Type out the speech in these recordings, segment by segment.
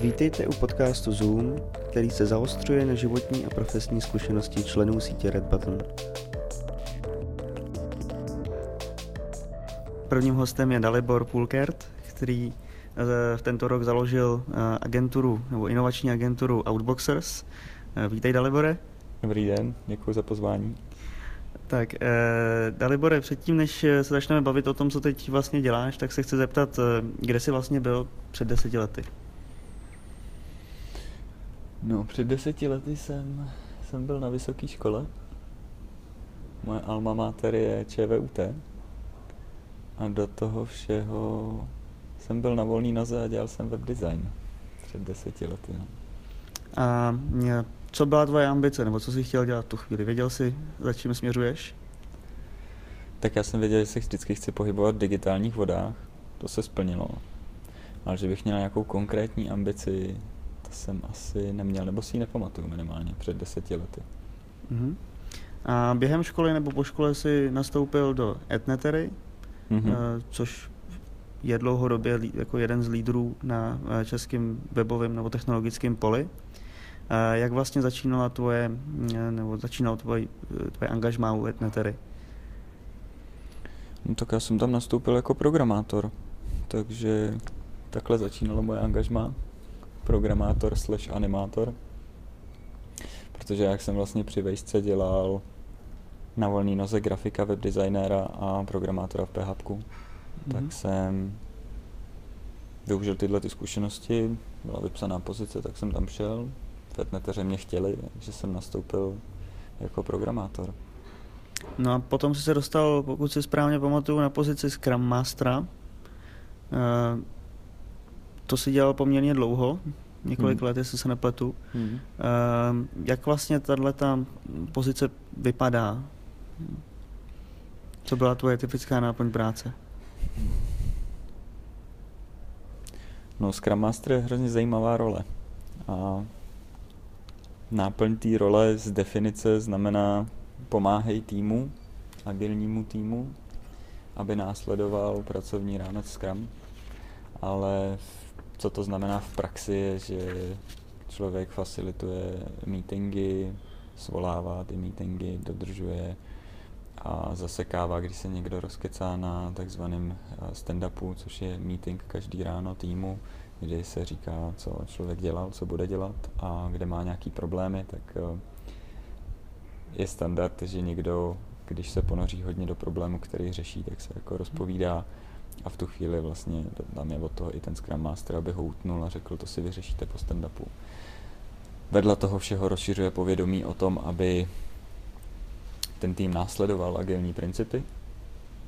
Vítejte u podcastu Zoom, který se zaostřuje na životní a profesní zkušenosti členů sítě Red Button. Prvním hostem je Dalibor Pulkert, který eh, v tento rok založil eh, agenturu nebo inovační agenturu Outboxers. Eh, vítej Dalibore. Dobrý den, děkuji za pozvání. Tak, eh, Dalibore, předtím, než se začneme bavit o tom, co teď vlastně děláš, tak se chci zeptat, kde jsi vlastně byl před deseti lety? No, před deseti lety jsem, jsem byl na vysoké škole. Moje alma mater je ČVUT. A do toho všeho jsem byl na volný noze a dělal jsem web design před deseti lety. No. A co byla tvoje ambice, nebo co jsi chtěl dělat tu chvíli? Věděl jsi, za čím směřuješ? Tak já jsem věděl, že se vždycky chci pohybovat v digitálních vodách. To se splnilo. Ale že bych měl nějakou konkrétní ambici, jsem asi neměl, nebo si ji nepamatuju minimálně před deseti lety. Uh-huh. A během školy nebo po škole si nastoupil do Etnetery, uh-huh. což je dlouhodobě jako jeden z lídrů na eh, českém webovém nebo technologickém poli. Jak vlastně začínala tvoje, eh, nebo začínal tvoj, tvoje angažmá u Etnetery? No tak já jsem tam nastoupil jako programátor, takže takhle začínalo moje angažmá programátor slash animátor. Protože jak jsem vlastně při vejšce dělal na volný noze grafika, webdesignéra a programátora v PHP, mm-hmm. tak jsem využil tyhle ty zkušenosti, byla vypsaná pozice, tak jsem tam šel. V Etneteře mě chtěli, že jsem nastoupil jako programátor. No a potom jsi se dostal, pokud si správně pamatuju, na pozici Scrum Mastera. Eh, to si dělal poměrně dlouho, několik hmm. let, jestli se nepletu. Hmm. Uh, jak vlastně tato pozice vypadá? Co byla tvoje typická náplň práce? No, Scrum Master je hrozně zajímavá role. A náplň té role z definice znamená pomáhej týmu, agilnímu týmu, aby následoval pracovní rámec Scrum, ale co to znamená v praxi je, že člověk facilituje meetingy, svolává ty meetingy, dodržuje a zasekává, když se někdo rozkecá na takzvaném eh, stand-upu, což je meeting každý ráno týmu, kdy se říká, co člověk dělal, co bude dělat a kde má nějaký problémy, tak eh, je standard, že někdo, když se ponoří hodně do problému, který řeší, tak se jako rozpovídá a v tu chvíli vlastně tam je od toho i ten Scrum Master, aby ho utnul a řekl, to si vyřešíte po stand-upu. Vedle toho všeho rozšiřuje povědomí o tom, aby ten tým následoval agilní principy,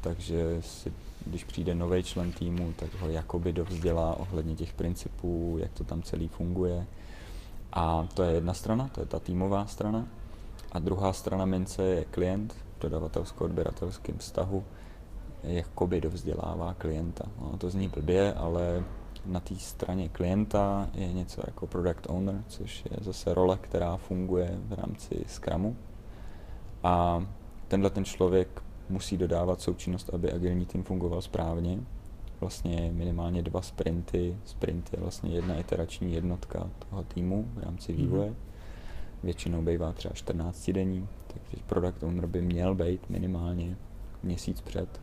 takže si, když přijde nový člen týmu, tak ho jakoby dovzdělá ohledně těch principů, jak to tam celý funguje. A to je jedna strana, to je ta týmová strana. A druhá strana mince je klient v dodavatelsko-odběratelském vztahu, jakoby dovzdělává klienta. No, to zní blbě, ale na té straně klienta je něco jako product owner, což je zase role, která funguje v rámci Scrumu. A tenhle ten člověk musí dodávat součinnost, aby agilní tým fungoval správně. Vlastně minimálně dva sprinty. Sprint je vlastně jedna iterační jednotka toho týmu v rámci mhm. vývoje. Většinou bývá třeba 14 denní, takže product owner by měl být minimálně měsíc před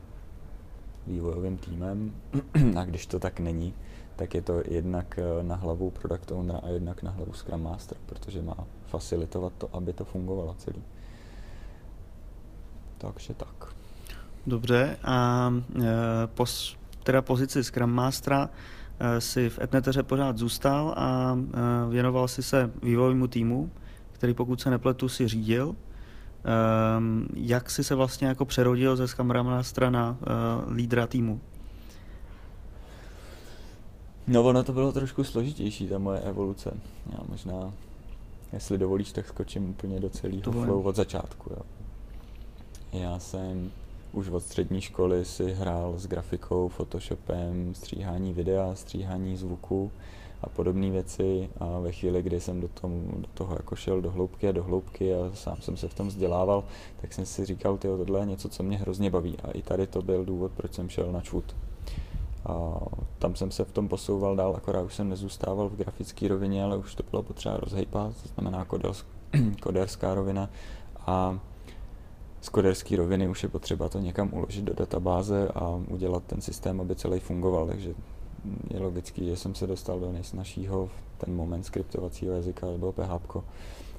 vývojovým týmem a když to tak není, tak je to jednak eh, na hlavu product ownera a jednak na hlavu Scrum Master, protože má facilitovat to, aby to fungovalo celý. Takže tak. Dobře, a e, pos, teda pozici Scrum Mastera e, si v Etneteře pořád zůstal a e, věnoval si se vývojovému týmu, který pokud se nepletu si řídil. Um, jak jsi se vlastně jako přerodil ze strana uh, lídra týmu? No ono to bylo trošku složitější, ta moje evoluce. Já možná, jestli dovolíš, tak skočím úplně do celého flow od začátku. Jo. Já jsem už od střední školy si hrál s grafikou, photoshopem, stříhání videa, stříhání zvuku a podobné věci a ve chvíli, kdy jsem do, tom, do toho jako šel do hloubky a do hloubky a sám jsem se v tom vzdělával, tak jsem si říkal, ty tohle je něco, co mě hrozně baví a i tady to byl důvod, proč jsem šel na čvut. A tam jsem se v tom posouval dál, akorát už jsem nezůstával v grafické rovině, ale už to bylo potřeba rozhejpat, to znamená koderská rovina. A z koderské roviny už je potřeba to někam uložit do databáze a udělat ten systém, aby celý fungoval. Takže je logický, že jsem se dostal do nejsnažšího v ten moment skriptovacího jazyka, to bylo PHP.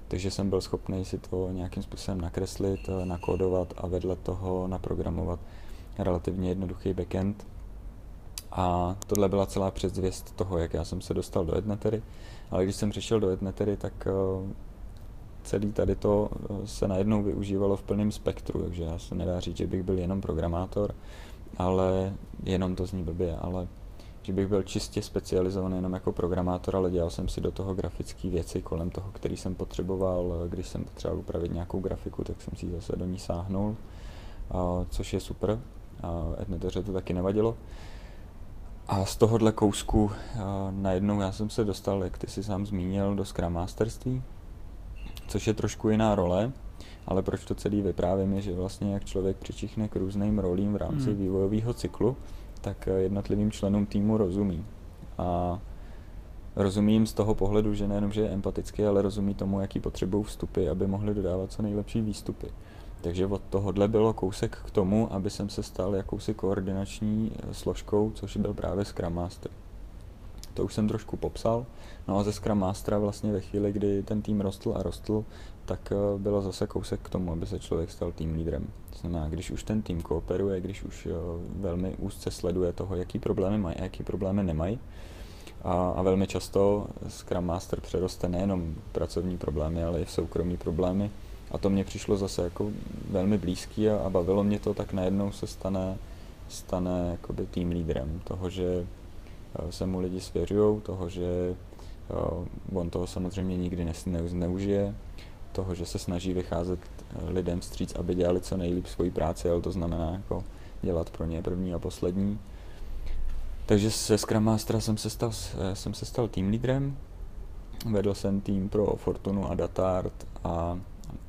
Takže jsem byl schopný si to nějakým způsobem nakreslit, nakódovat a vedle toho naprogramovat relativně jednoduchý backend. A tohle byla celá předzvěst toho, jak já jsem se dostal do Ednetery. Ale když jsem přišel do Ednetery, tak eh, celý tady to eh, se najednou využívalo v plném spektru, takže já se nedá říct, že bych byl jenom programátor, ale jenom to zní blbě, ale že bych byl čistě specializovaný jenom jako programátor, ale dělal jsem si do toho grafické věci kolem toho, který jsem potřeboval. Když jsem potřeboval upravit nějakou grafiku, tak jsem si zase do ní sáhnul, což je super. Ednetoře to taky nevadilo. A z tohohle kousku najednou já jsem se dostal, jak ty si sám zmínil, do Scrum Masterství, což je trošku jiná role, ale proč to celý vyprávím je, že vlastně jak člověk přičichne k různým rolím v rámci hmm. vývojového cyklu, tak eh, jednotlivým členům týmu rozumí. A rozumím z toho pohledu, že nejenom, že je empatický, ale rozumí tomu, jaký potřebují vstupy, aby mohli dodávat co nejlepší výstupy. Takže od tohohle bylo kousek k tomu, aby jsem se stal jakousi koordinační eh, složkou, což byl právě Scrum Master. To už jsem trošku popsal. No a ze Scrum Mastera vlastně ve chvíli, kdy ten tým rostl a rostl, tak eh, bylo zase kousek k tomu, aby se člověk stal tým lídrem. To znamená, když už ten tým kooperuje, když už eh, velmi úzce sleduje toho, jaký problémy mají a jaký problémy nemají, a, a velmi často Scrum Master přeroste nejenom pracovní problémy, ale i v soukromí problémy. A to mě přišlo zase jako velmi blízký a, a bavilo mě to, tak najednou se stane, stane jakoby tým lídrem toho, že eh, se mu lidi svěřují, toho, že on toho samozřejmě nikdy neužije, toho, že se snaží vycházet eh, lidem vstříc, aby dělali co nejlíp svoji práci, ale to znamená jako dělat pro ně první a poslední. Takže se Scrum Mastera jsem se stal, eh, jsem se stal tým lídrem, vedl jsem tým pro Fortunu a Datart a,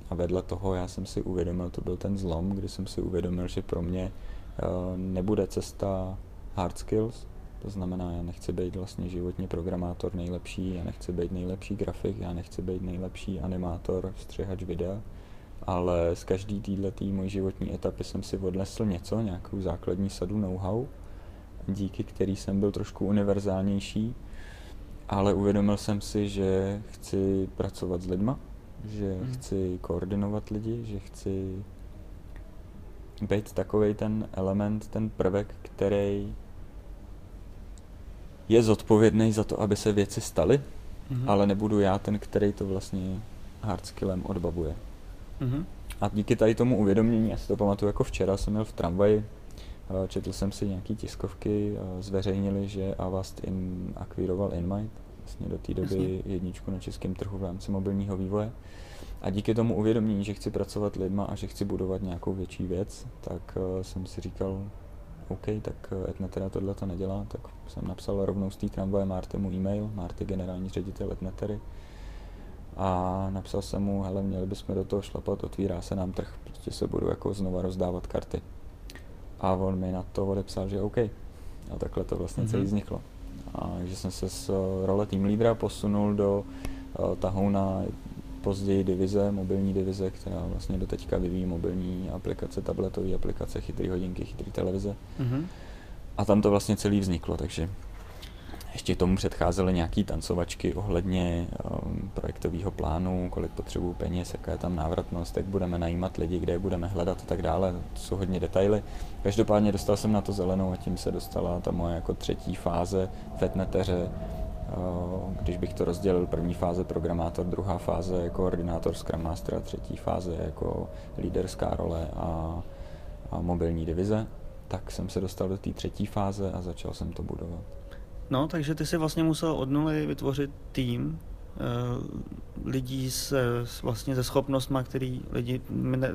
a vedle toho já jsem si uvědomil, to byl ten zlom, kdy jsem si uvědomil, že pro mě uh, nebude cesta hard skills, to znamená, já nechci být vlastně životní programátor nejlepší, já nechci být nejlepší grafik, já nechci být nejlepší animátor, střihač videa, ale z každý této mojí životní etapy jsem si odnesl něco, nějakou základní sadu know-how, díky který jsem byl trošku univerzálnější, ale uvědomil jsem si, že chci pracovat s lidma, že hmm. chci koordinovat lidi, že chci být takový ten element, ten prvek, který je zodpovědný za to, aby se věci staly, mm-hmm. ale nebudu já ten, který to vlastně hardskillem odbavuje. Mm-hmm. A díky tady tomu uvědomění, já si to pamatuju jako včera, jsem měl v tramvaji, eh, četl jsem si nějaký tiskovky, eh, zveřejnili, že Avast in, akvíroval InMind, vlastně do té doby Jasně. jedničku na českém trhu v rámci mobilního vývoje. A díky tomu uvědomění, že chci pracovat lidma a že chci budovat nějakou větší věc, tak uh, jsem si říkal, OK, tak Etna teda tohle to nedělá, tak jsem napsal rovnou z té tramvaje Martemu e-mail, Marty generální ředitel Etnetery, a napsal jsem mu, hele, měli bychom do toho šlapat, otvírá se nám trh, prostě se budu jako znova rozdávat karty. A on mi na to odepsal, že OK. A takhle to vlastně mm-hmm. celý mhm. vzniklo. A že jsem se z role tým lídra posunul do uh, tahouna později divize, mobilní divize, která vlastně do teďka vyvíjí mobilní aplikace, tabletové aplikace, chytré hodinky, chytré televize. Mm-hmm. A tam to vlastně celý vzniklo, takže ještě tomu předcházely nějaký tancovačky ohledně um, projektového plánu, kolik potřebují peněz, jaká je tam návratnost, jak budeme najímat lidi, kde je budeme hledat a tak dále. To jsou hodně detaily. Každopádně dostal jsem na to zelenou a tím se dostala ta moje jako třetí fáze v Etneteře, když bych to rozdělil, první fáze programátor, druhá fáze jako koordinátor Scrum Master a třetí fáze jako líderská role a, a mobilní divize, tak jsem se dostal do té třetí fáze a začal jsem to budovat. No, takže ty si vlastně musel od nuly vytvořit tým eh, lidí se, vlastně se schopnostmi, který lidi ne,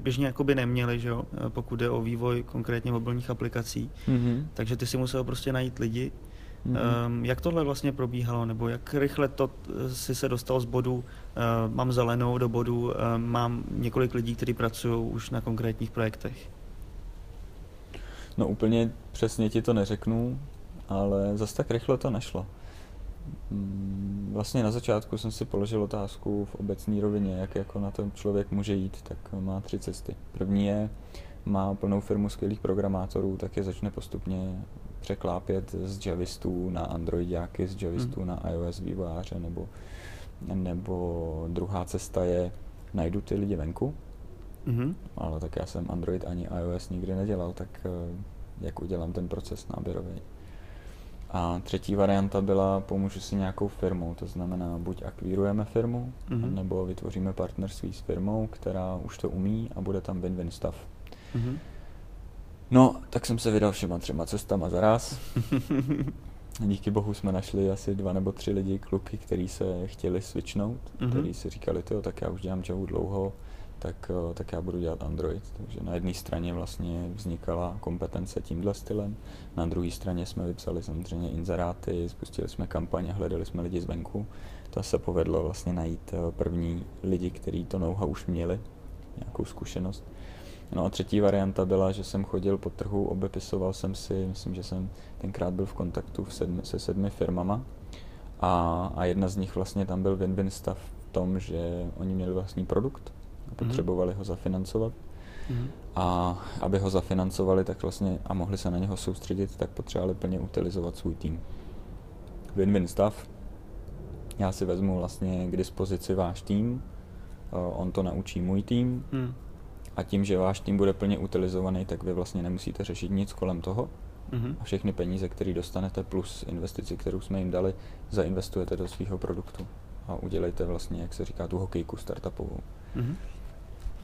běžně jakoby neměli, že jo? Eh, pokud jde o vývoj konkrétně mobilních aplikací. Mm-hmm. Takže ty si musel prostě najít lidi, Mm-hmm. Um, jak tohle vlastně probíhalo, nebo jak rychle to eh, si se dostal z bodu, uh, mám zelenou do bodu, uh, mám několik lidí, kteří pracují už na konkrétních projektech? No úplně přesně ti to neřeknu, ale zase tak rychle to nešlo. Mm, vlastně na začátku jsem si položil otázku v obecní rovině, jak jako na ten člověk může jít, tak má tři cesty. První je, má plnou firmu skvělých programátorů, tak je začne postupně překlápět z javistů na androidiáky, z javistů hmm. na iOS vývojáře, nebo, nebo druhá cesta je, najdu ty lidi venku, mm-hmm. ale tak já jsem Android ani iOS nikdy nedělal, tak eh, jak udělám ten proces náběrový. A třetí varianta byla, pomůžu si nějakou firmou, to znamená, buď akvírujeme firmu, mm-hmm. nebo vytvoříme partnerství s firmou, která už to umí a bude tam win-win stav. Mm-hmm. No, tak jsem se vydal všema třema cestama zaraz. Díky bohu jsme našli asi dva nebo tři lidi, kluky, kteří se chtěli switchnout, mm-hmm. kteří si říkali, tyjo, tak já už dělám Java dlouho, tak, eh, tak já budu dělat Android. Takže na jedné straně vlastně vznikala kompetence tímhle stylem, na druhé straně jsme vypsali samozřejmě inzeráty, spustili jsme kampaně, hledali jsme lidi zvenku. To se povedlo vlastně najít eh, první lidi, kteří to know už měli, nějakou zkušenost. No a třetí varianta byla, že jsem chodil po trhu, obepisoval jsem si, myslím, že jsem tenkrát byl v kontaktu v sedmi, se sedmi firmama a, a jedna z nich vlastně tam byl win-win stav v tom, že oni měli vlastní produkt a mhm. potřebovali mm-hmm. ho zafinancovat. Mm-hmm. A aby ho zafinancovali tak vlastně a mohli se na něho soustředit, tak potřebovali plně utilizovat svůj tým. Win-win stav. Já si vezmu vlastně k dispozici váš tým, on to naučí můj tým, mm a tím, že váš tým bude plně utilizovaný, tak vy vlastně nemusíte řešit nic kolem toho. Mm-hmm. A všechny peníze, které dostanete, plus investici, kterou jsme jim dali, zainvestujete do svého produktu. A udělejte vlastně, jak se říká, tu hokejku startupovou. Mm-hmm.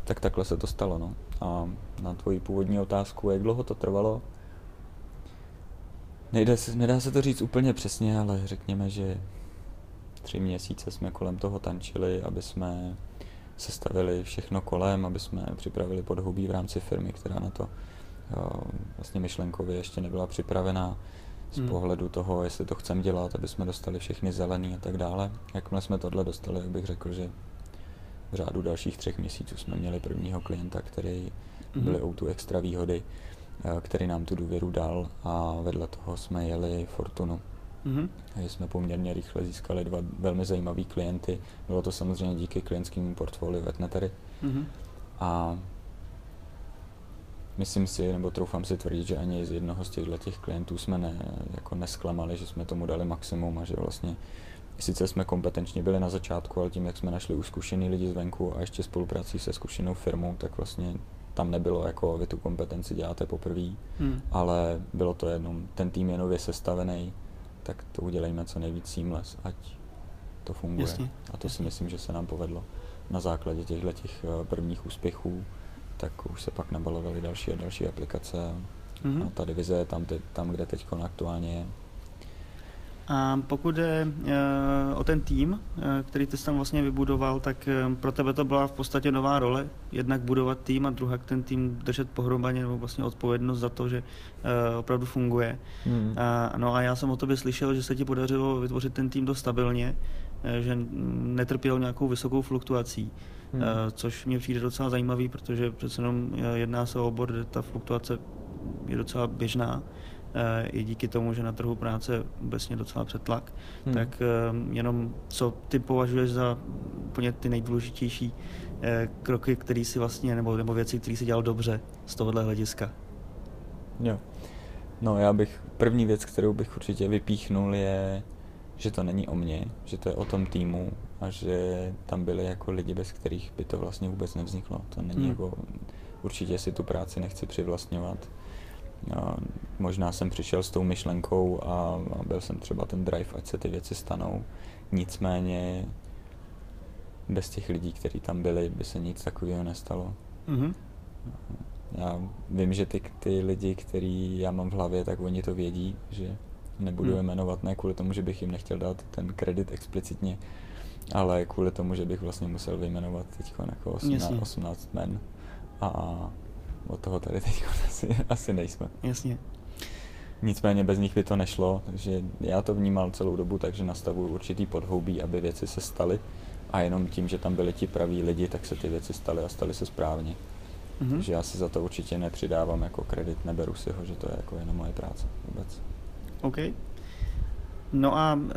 Tak takhle se to stalo. No. A na tvoji původní otázku, jak dlouho to trvalo, Nejde se, nedá se to říct úplně přesně, ale řekněme, že tři měsíce jsme kolem toho tančili, aby jsme sestavili všechno kolem, aby jsme připravili podhoubí v rámci firmy, která na to jo, vlastně myšlenkově ještě nebyla připravená z hmm. pohledu toho, jestli to chceme dělat, aby jsme dostali všechny zelený a tak dále. Jakmile jsme tohle dostali, jak bych řekl, že v řádu dalších třech měsíců jsme měli prvního klienta, který hmm. byly o tu extra výhody, eh, který nám tu důvěru dal a vedle toho jsme jeli Fortunu, Mm-hmm. Takže jsme poměrně rychle získali dva velmi zajímavé klienty. Bylo to samozřejmě díky klientskému portfoliu Vetnetery. Mm-hmm. A myslím si, nebo troufám si tvrdit, že ani z jednoho z těchto těch klientů jsme ne, jako nesklamali, že jsme tomu dali maximum a že vlastně sice jsme kompetenční byli na začátku, ale tím, jak jsme našli uskušený lidi zvenku a ještě spoluprací se zkušenou firmou, tak vlastně tam nebylo jako vy tu kompetenci děláte poprvé, hmm. ale bylo to jenom, ten tým je nově sestavený, tak to udělejme co nejvíc seamless, ať to funguje. Jasně. A to si myslím, že se nám povedlo. Na základě těchto těch eh, prvních úspěchů, tak už se pak nabalovaly další a další aplikace. Mm-hmm. A ta divize je tam, tam, kde teď aktuálně je. A pokud jde uh, o ten tým, uh, který ty jsi tam vlastně vybudoval, tak uh, pro tebe to byla v podstatě nová role, jednak budovat tým a druhá ten tým držet pohromadě nebo vlastně odpovědnost za to, že opravdu funguje. Hmm. No a já jsem o tobě slyšel, že se ti podařilo vytvořit ten tým dost stabilně, že netrpěl nějakou vysokou fluktuací, hmm. což mě přijde docela zajímavý, protože přece jenom jedná se o obor, kde ta fluktuace je docela běžná Eh, i díky tomu, že na trhu práce obecně docela přetlak, hmm. tak eh, jenom co ty považuješ za úplně ty nejdůležitější eh, kroky, které si vlastně, nebo, nebo věci, které si dělal dobře z tohohle hlediska? Jo. No já bych, první věc, kterou bych určitě vypíchnul je, že to není o mně, že to je o tom týmu a že tam byli jako lidi, bez kterých by to vlastně vůbec nevzniklo. To není hmm. jako, určitě si tu práci nechci přivlastňovat možná jsem přišel s tou myšlenkou a, byl jsem třeba ten drive, ať se ty věci stanou. Nicméně bez těch lidí, kteří tam byli, by se nic takového nestalo. Mm-hmm. Já vím, že ty, ty lidi, který já mám v hlavě, tak oni to vědí, že nebudu je mm. jmenovat, ne kvůli tomu, že bych jim nechtěl dát ten kredit explicitně, ale kvůli tomu, že bych vlastně musel vyjmenovat teď jako 18, 18 men. A od toho tady teď asi, asi nejsme. Jasně. Nicméně bez nich by to nešlo, takže já to vnímal celou dobu, takže nastavuju určitý podhoubí, aby věci se staly a jenom tím, že tam byli ti praví lidi, tak se ty věci staly a staly se správně. Mm-hmm. Takže já si za to určitě nepřidávám jako kredit, neberu si ho, že to je jako jenom moje práce vůbec. OK. No a uh,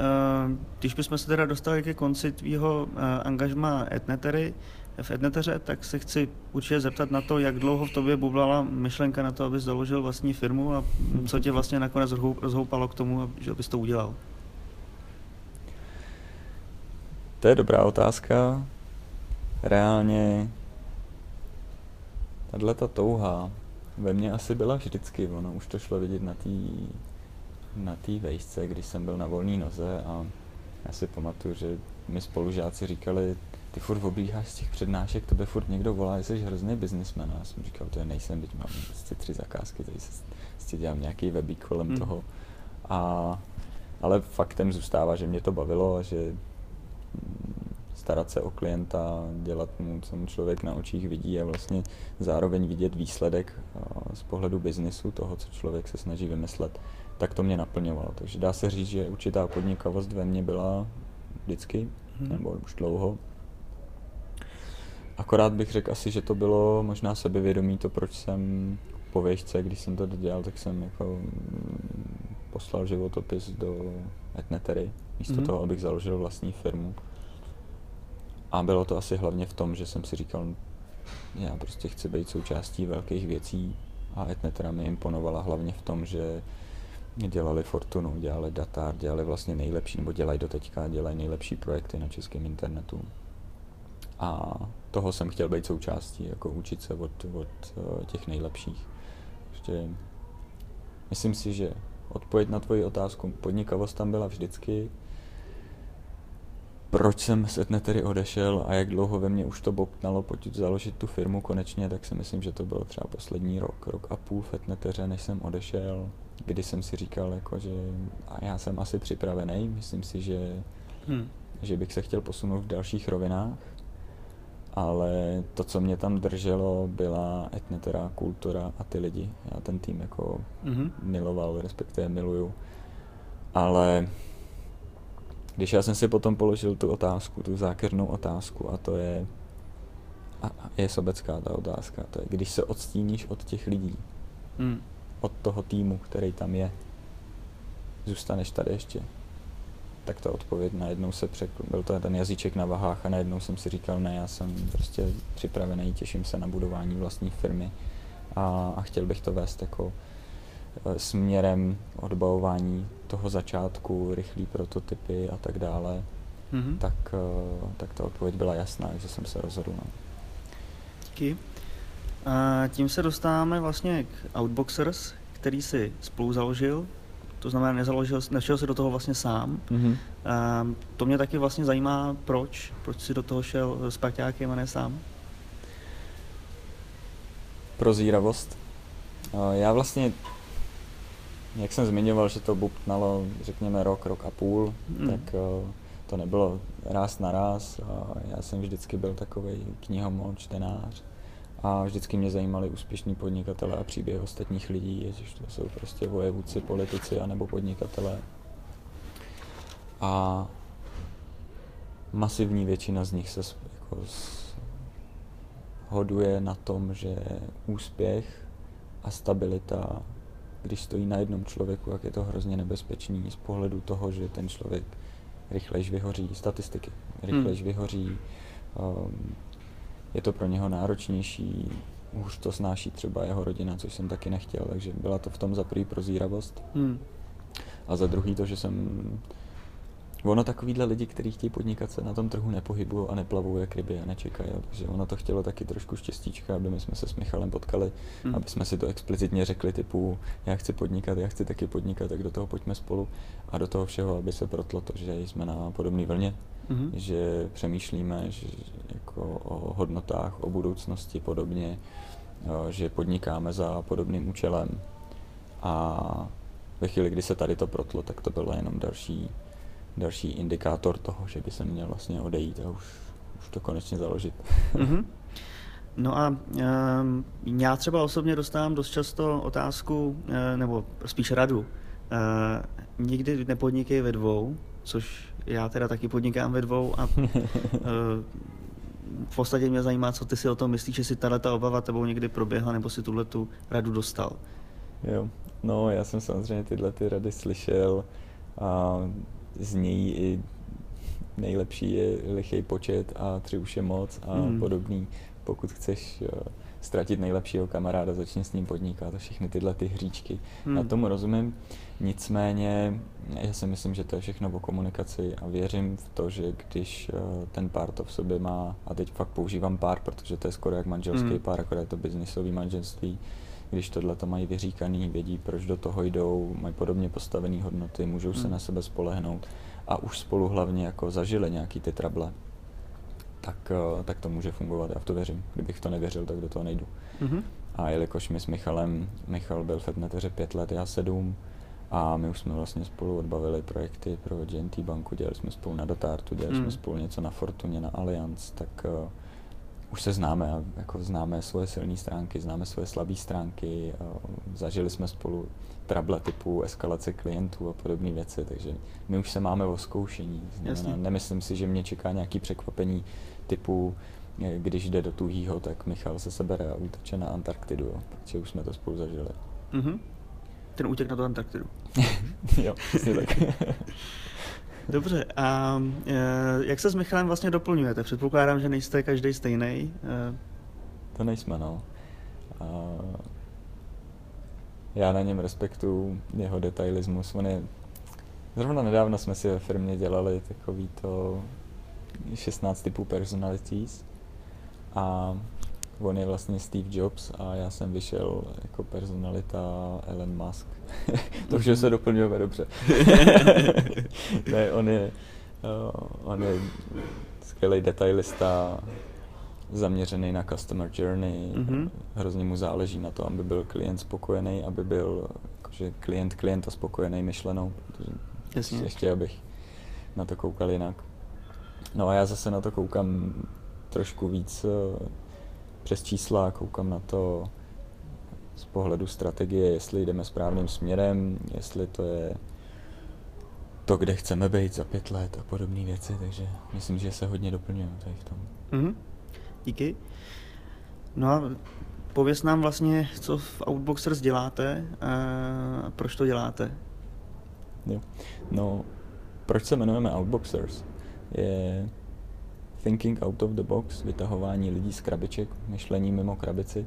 když bychom se teda dostali ke konci tvýho uh, angažma Etnetery, v Etneteře, tak se chci určitě zeptat na to, jak dlouho v tobě bublala myšlenka na to, abys založil vlastní firmu a co tě vlastně nakonec rozhoupalo k tomu, že bys to udělal? To je dobrá otázka. Reálně tahle ta touha ve mně asi byla vždycky, ono už to šlo vidět na té na tý vejšce, když jsem byl na volné noze a já si pamatuju, že mi spolužáci říkali, ty furt oblíháš z těch přednášek, tebe furt někdo volá, jsi hrozný biznismen. A já jsem říkal, to je nejsem, teď mám prostě tři zakázky, tady se prostě dělám nějaký webík kolem hmm. toho. A, ale faktem zůstává, že mě to bavilo a že mm, starat se o klienta, dělat mu, co mu člověk na očích vidí a vlastně zároveň vidět výsledek z pohledu biznisu, toho, co člověk se snaží vymyslet, tak to mě naplňovalo. Takže dá se říct, že určitá podnikavost ve mně byla vždycky, hmm. nebo už dlouho. Akorát bych řekl asi, že to bylo možná sebevědomí to, proč jsem po věžce, když jsem to dělal, tak jsem jako mm, poslal životopis do Etnetery, místo mm-hmm. toho, abych založil vlastní firmu. A bylo to asi hlavně v tom, že jsem si říkal, já prostě chci být součástí velkých věcí a Etnetera mi imponovala hlavně v tom, že dělali Fortunu, dělali Datar, dělali vlastně nejlepší, nebo dělají do teďka, dělají nejlepší projekty na českém internetu. A toho jsem chtěl být součástí, jako učit se od, od eh, těch nejlepších. Ještě myslím si, že odpověď na tvoji otázku, podnikavost tam byla vždycky. Proč jsem z Etnetery odešel a jak dlouho ve mně už to bobtnalo pojď založit tu firmu konečně, tak si myslím, že to bylo třeba poslední rok, rok a půl v Etneteře, než jsem odešel, kdy jsem si říkal, jako, že a já jsem asi připravený, myslím si, že, hmm. že bych se chtěl posunout v dalších rovinách ale to, co mě tam drželo, byla etnetera, kultura a ty lidi. Já ten tým jako mm-hmm. miloval, respektive miluju. Ale když já jsem si potom položil tu otázku, tu zákernou otázku, a to je, a je sobecká ta otázka, to je, když se odstíníš od těch lidí, mm. od toho týmu, který tam je, zůstaneš tady ještě tak ta odpověď najednou se překl, byl to ten jazyček na vahách a najednou jsem si říkal, ne, já jsem prostě připravený, těším se na budování vlastní firmy a, a chtěl bych to vést jako e, směrem odbavování toho začátku, rychlý prototypy a tak dále, mm-hmm. tak, e, tak ta odpověď byla jasná, že jsem se rozhodl. No. Díky. A tím se dostáváme vlastně k Outboxers, který si spolu založil to znamená, nezaložil, nešel si do toho vlastně sám. Mm-hmm. A to mě taky vlastně zajímá, proč, proč si do toho šel s parťákem a ne sám. Prozíravost. Já vlastně, jak jsem zmiňoval, že to bubnalo, řekněme, rok, rok a půl, mm. tak to nebylo ráz na ráz. Já jsem vždycky byl takový knihomol, čtenář a vždycky mě zajímali úspěšní podnikatelé a příběhy ostatních lidí, ježiš, to jsou prostě vojevůdci, politici anebo podnikatelé. A masivní většina z nich se jako hoduje na tom, že úspěch a stabilita, když stojí na jednom člověku, jak je to hrozně nebezpečný z pohledu toho, že ten člověk rychlejš vyhoří statistiky, rychlejš hmm. vyhoří um, je to pro něho náročnější, už to snáší třeba jeho rodina, což jsem taky nechtěl, takže byla to v tom za prvý prozíravost. Hmm. A za druhý to, že jsem Ono takovýhle lidi, kteří chtějí podnikat, se na tom trhu nepohybují a neplavou jak ryby a nečekají. Takže ono to chtělo taky trošku štěstíčka, aby my jsme se s Michalem potkali, hmm. aby jsme si to explicitně řekli typu, já chci podnikat, já chci taky podnikat, tak do toho pojďme spolu. A do toho všeho, aby se protlo to, že jsme na podobné vlně, hmm. že přemýšlíme že, jako o hodnotách, o budoucnosti podobně, že podnikáme za podobným účelem. A ve chvíli, kdy se tady to protlo, tak to bylo jenom další další indikátor toho, že by se měl vlastně odejít a už, už to konečně založit. Mm-hmm. No a um, já třeba osobně dostávám dost často otázku, uh, nebo spíš radu, uh, nikdy nepodnikej ve dvou, což já teda taky podnikám ve dvou a uh, v podstatě mě zajímá, co ty si o tom myslíš, jestli tato obava tebou někdy proběhla, nebo si tuhle tu radu dostal. Jo, no já jsem samozřejmě tyhle ty rady slyšel a znějí i nejlepší je lichý počet a tři už je moc a hmm. podobný. Pokud chceš uh, ztratit nejlepšího kamaráda, začni s ním podnikat a všechny tyhle ty hříčky. Hmm. Já tomu rozumím, nicméně já si myslím, že to je všechno o komunikaci a věřím v to, že když uh, ten pár to v sobě má, a teď fakt používám pár, protože to je skoro jak manželský hmm. pár, akorát je to biznisový manželství, když tohle to mají vyříkaný, vědí, proč do toho jdou, mají podobně postavené hodnoty, můžou se hmm. na sebe spolehnout a už spolu hlavně jako zažili nějaký ty trable, tak, eh, tak to může fungovat. Já v to věřím. Kdybych to nevěřil, tak do toho nejdu. Mm-hmm. A jelikož my s Michalem, Michal byl v Fedneteře pět let, já sedm, a my už jsme vlastně spolu odbavili projekty pro GNT banku, dělali jsme spolu na Datartu, dělali mm. jsme spolu něco na Fortuně, na Allianz, tak uh, už se známe a jako známe svoje silné stránky, známe svoje slabé stránky, uh, zažili jsme spolu trable typu eskalace klientů a podobné věci, takže my už se máme o zkoušení. Znamená, nemyslím si, že mě čeká nějaký překvapení typu, eh, když jde do tuhýho, tak Michal se sebere a úteče na Antarktidu, jo, protože už jsme to spolu zažili. Mm-hmm. Ten útěk na tu Antarktidu. jo, tak. Dobře, a e, jak se s Michalem vlastně doplňujete? Předpokládám, že nejste každý stejný. E... To nejsme, no. A já na něm respektuju jeho detailismus. On je, zrovna nedávno jsme si ve firmě dělali takový to 16 typů personalities a on je vlastně Steve Jobs a já jsem vyšel jako personalita Elon Musk. to vše se doplňuje dobře. ne, on je, uh, on je skvělý detailista, zaměřený na customer journey, mm-hmm. hrozně mu záleží na to, aby byl klient spokojený, aby byl jakože klient klienta spokojený myšlenou, protože Jasně. ještě abych na to koukal jinak. No a já zase na to koukám trošku víc uh, přes čísla, koukám na to z pohledu strategie, jestli jdeme správným směrem, jestli to je to, kde chceme být za pět let a podobné věci, takže myslím, že se hodně doplňujeme tady v tom. Mm-hmm. Díky. No a pověs nám vlastně, co v Outboxers děláte a proč to děláte. Jo. No, proč se jmenujeme Outboxers? Je thinking out of the box, vytahování lidí z krabiček, myšlení mimo krabici.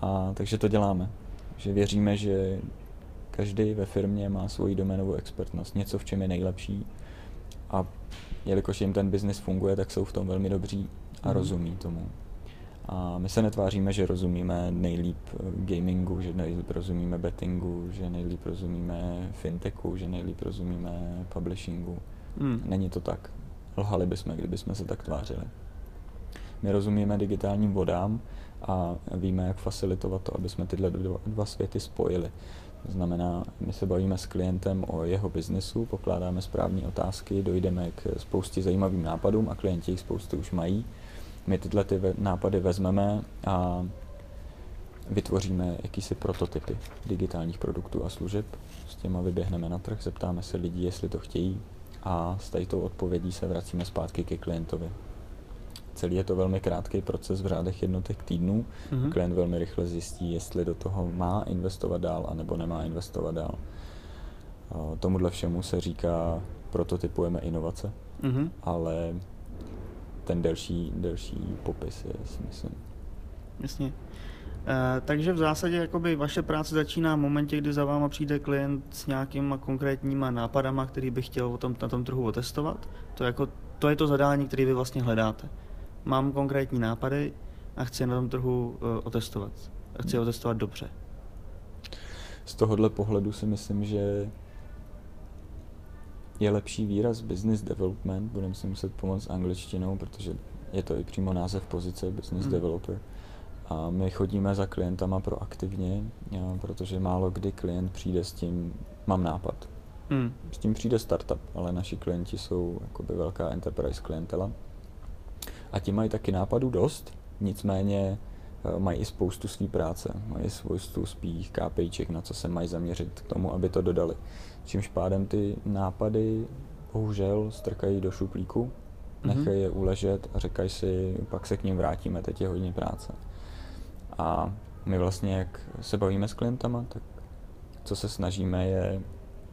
A takže to děláme. Že věříme, že každý ve firmě má svoji doménovou expertnost, něco, v čem je nejlepší. A jelikož jim ten biznis funguje, tak jsou v tom velmi dobří a mm. rozumí tomu. A my se netváříme, že rozumíme nejlíp eh, gamingu, že nejlíp rozumíme bettingu, že nejlíp rozumíme fintechu, že nejlíp rozumíme publishingu. Mm. Není to tak. Lhali bychom, kdybychom se tak tvářili. My rozumíme digitálním vodám a víme, jak facilitovat to, aby jsme tyhle dva, dva světy spojili. To znamená, my se bavíme s klientem o jeho biznesu, pokládáme správné otázky, dojdeme k spoustě zajímavým nápadům a klienti jich spoustu už mají. My tyhle ty nápady vezmeme a vytvoříme jakýsi prototypy digitálních produktů a služeb. S těma vyběhneme na trh, zeptáme se lidí, jestli to chtějí a s tou odpovědí se vracíme zpátky ke klientovi. Celý je to velmi krátký proces v řádech jednotek týdnů. Mm-hmm. Klient velmi rychle zjistí, jestli do toho má investovat dál, anebo nemá investovat dál. Tomuhle všemu se říká, prototypujeme inovace, mm-hmm. ale ten delší, delší popis je, si myslím. Jasně. E, takže v zásadě jakoby vaše práce začíná v momentě, kdy za váma přijde klient s nějakýma konkrétníma nápadama, který by chtěl o tom, na tom trhu otestovat. To, jako, to je to zadání, které vy vlastně hledáte. Mám konkrétní nápady a chci na tom trhu uh, otestovat. A chci hmm. otestovat dobře. Z tohohle pohledu si myslím, že je lepší výraz business development, budeme si muset pomoct angličtinou, protože je to i přímo název pozice business mm. developer. A my chodíme za klientama proaktivně, protože málo kdy klient přijde s tím, mám nápad. Mm. S tím přijde startup, ale naši klienti jsou jakoby velká enterprise klientela. A ti mají taky nápadů dost, nicméně eh, mají i spoustu své práce, mají spoustu svých KPIček, na co se mají zaměřit k tomu, aby to dodali čímž pádem ty nápady bohužel strkají do šuplíku nechej je uležet a říkaj si, pak se k ním vrátíme, teď je hodně práce. A my vlastně, jak se bavíme s klientama, tak co se snažíme je,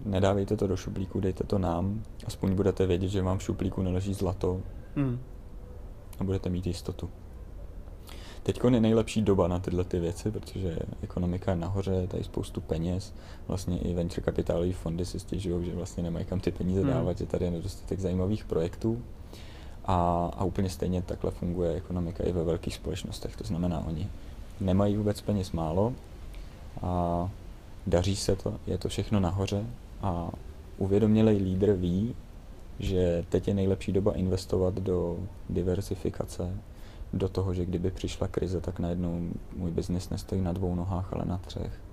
nedávejte to do šuplíku, dejte to nám, aspoň budete vědět, že vám v šuplíku neleží zlato mm. a budete mít jistotu. Teď je nejlepší doba na tyhle ty věci, protože ekonomika je nahoře, je tady spoustu peněz. Vlastně i venture kapitálové fondy si stěžují, že vlastně nemají kam ty peníze hmm. dávat, že tady je nedostatek zajímavých projektů. A, a úplně stejně takhle funguje ekonomika i ve velkých společnostech. To znamená, oni nemají vůbec peněz málo a daří se to, je to všechno nahoře a uvědomělý lídr ví, že teď je nejlepší doba investovat do diversifikace, do toho, že kdyby přišla krize, tak najednou můj biznis nestojí na dvou nohách, ale na třech.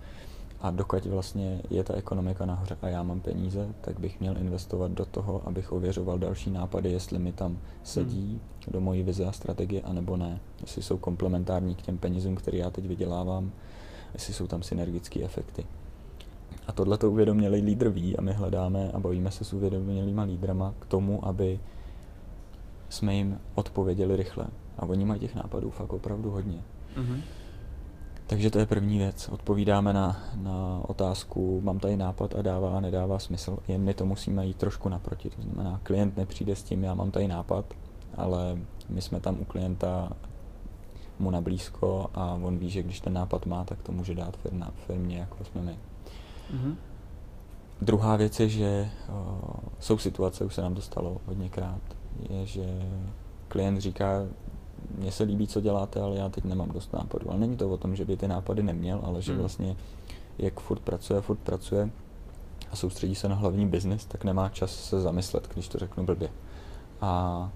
A dokud vlastně je ta ekonomika nahoře a já mám peníze, tak bych měl investovat do toho, abych ověřoval další nápady, jestli mi tam sedí hmm. do mojí vize a strategie, anebo ne. Jestli jsou komplementární k těm penězům, které já teď vydělávám, jestli jsou tam synergické efekty. A tohle to uvědomělý lídr ví a my hledáme a bavíme se s uvědomělýma lídrama k tomu, aby jsme jim odpověděli rychle. A oni mají těch nápadů fakt opravdu hodně. Mm-hmm. Takže to je první věc. Odpovídáme na, na otázku, mám tady nápad a dává a nedává smysl. Jen my to musíme jít trošku naproti. To znamená, klient nepřijde s tím, já mám tady nápad, ale my jsme tam u klienta mu na blízko a on ví, že když ten nápad má, tak to může dát firma, firmě, jako jsme my. Mm-hmm. Druhá věc je, že uh, jsou situace, už se nám to stalo hodněkrát, je, že klient říká, mně se líbí, co děláte, ale já teď nemám dost nápadů. Ale není to o tom, že by ty nápady neměl, ale že hmm. vlastně jak furt pracuje, furt pracuje a soustředí se na hlavní biznis, tak nemá čas se zamyslet, když to řeknu blbě. A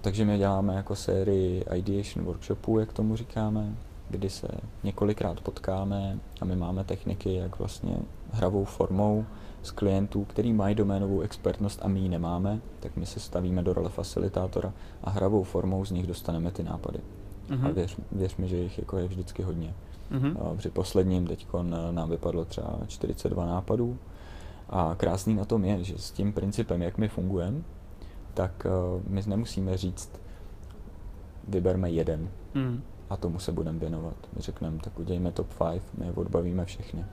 takže my děláme jako sérii ideation workshopů, jak tomu říkáme, kdy se několikrát potkáme a my máme techniky, jak vlastně hravou formou z klientů, který mají doménovou expertnost a my ji nemáme, tak my se stavíme do role facilitátora a hravou formou z nich dostaneme ty nápady. Uh-huh. A věř, věř mi, že jich jako je vždycky hodně. Uh-huh. Při posledním teď nám vypadlo třeba 42 nápadů a krásný na tom je, že s tím principem, jak my fungujeme, tak uh, my nemusíme říct, vyberme jeden uh-huh. a tomu se budeme věnovat. My řekneme, tak udějme top 5, my odbavíme všechny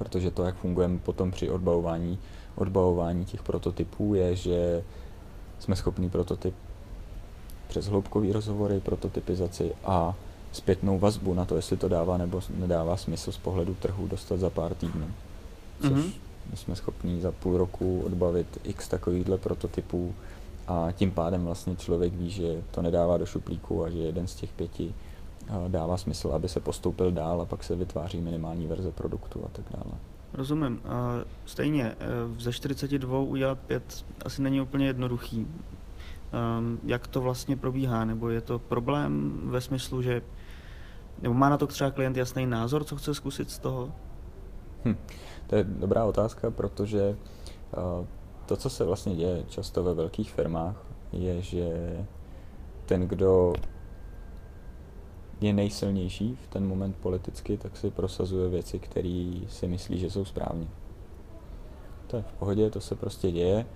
protože to, jak fungujeme potom při odbavování, odbavování těch prototypů, je, že jsme schopni prototyp přes hloubkový rozhovory, prototypizaci a zpětnou vazbu na to, jestli to dává nebo nedává smysl z pohledu trhu dostat za pár týdnů. Což mm-hmm. my jsme schopni za půl roku odbavit x takovýchhle prototypů a tím pádem vlastně člověk ví, že to nedává do šuplíku a že jeden z těch pěti dává smysl, aby se postoupil dál a pak se vytváří minimální verze produktu a tak dále. Rozumím. Stejně, e, ze 42 udělat 5 asi není úplně jednoduchý. Ehm, jak to vlastně probíhá? Nebo je to problém ve smyslu, že nebo má na to třeba klient jasný názor, co chce zkusit z toho? Hm, to je dobrá otázka, protože uh, to, co se vlastně děje často ve velkých firmách, je, že ten, kdo je nejsilnější v ten moment politicky, tak si prosazuje věci, které si myslí, že jsou správně. To je v pohodě, to se prostě děje.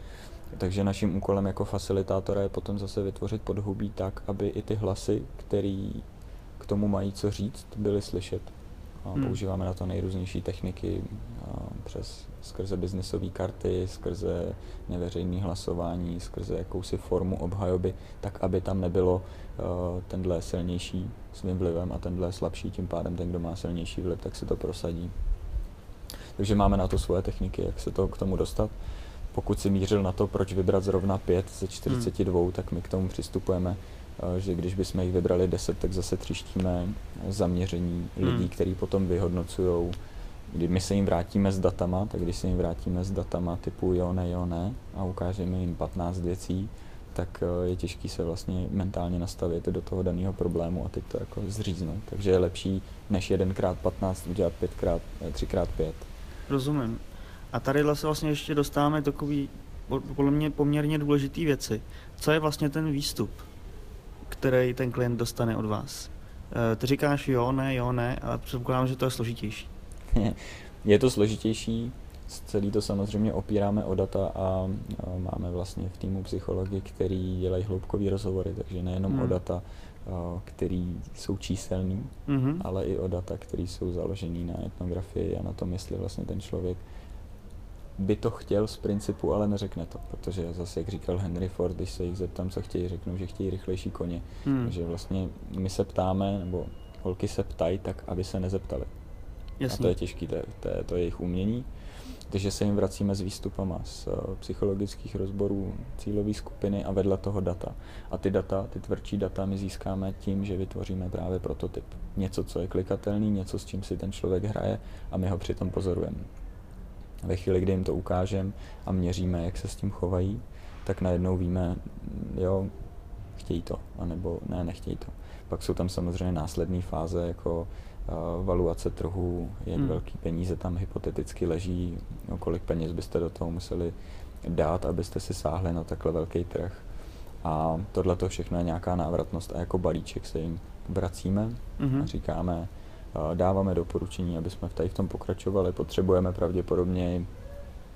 Takže naším úkolem jako facilitátora je potom zase vytvořit podhubí tak, aby i ty hlasy, které k tomu mají co říct, byly slyšet. A hmm. Používáme na to nejrůznější techniky přes skrze biznesové karty, skrze neveřejné hlasování, skrze jakousi formu obhajoby, tak aby tam nebylo uh, tenhle silnější svým vlivem a tenhle slabší, tím pádem ten, kdo má silnější vliv, tak se to prosadí. Takže máme na to svoje techniky, jak se to k tomu dostat. Pokud si mířil na to, proč vybrat zrovna 5 ze 42, hmm. tak my k tomu přistupujeme, eh, že když bychom jich vybrali 10, tak zase tříštíme zaměření hmm. lidí, kteří potom vyhodnocují kdy my se jim vrátíme s datama, tak když se jim vrátíme s datama typu jo, ne, jo, ne a ukážeme jim 15 věcí, tak eh, je těžký se vlastně mentálně nastavit do toho daného problému a teď to jako zříznout. Takže je lepší než 1x15 udělat 5x, 3x5. Eh, Rozumím. A tady se vlastně ještě dostáváme takový podle mě poměrně důležitý věci. Co je vlastně ten výstup, který ten klient dostane od vás? Eh, ty říkáš jo, ne, jo, ne, ale předpokládám, že to je složitější. je to složitější. celý to samozřejmě opíráme o data a máme vlastně v týmu psychologi, který dělají hloubkový rozhovory, takže nejenom hmm. o data, který jsou číselný, mm-hmm. ale i o data, které jsou založený na etnografii a na tom, jestli vlastně ten člověk by to chtěl z principu, ale neřekne to, protože zase, jak říkal Henry Ford, když se jich zeptám, co chtějí, řeknou, že chtějí rychlejší koně. Hmm. Takže vlastně my se ptáme, nebo holky se ptají tak, aby se nezeptali. Jasně. A to je těžké, to, to, je, to je jejich umění. Takže se jim vracíme s výstupama z uh, psychologických rozborů cílové skupiny a vedle toho data. A ty data, ty tvrdší data my získáme tím, že vytvoříme právě prototyp. Něco, co je klikatelný, něco, s čím si ten člověk hraje a my ho přitom pozorujeme. Ve chvíli, kdy jim to ukážeme a měříme, jak se s tím chovají, tak najednou víme, jo, chtějí to, anebo ne, nechtějí to. Pak jsou tam samozřejmě následné fáze, jako valuace trhu, jak hmm. velký peníze tam hypoteticky leží, no, kolik peněz byste do toho museli dát, abyste si sáhli na takhle velký trh. A tohle to všechno je nějaká návratnost a jako balíček se jim vracíme hmm. a říkáme, dáváme doporučení, aby jsme tady v tom pokračovali. Potřebujeme pravděpodobně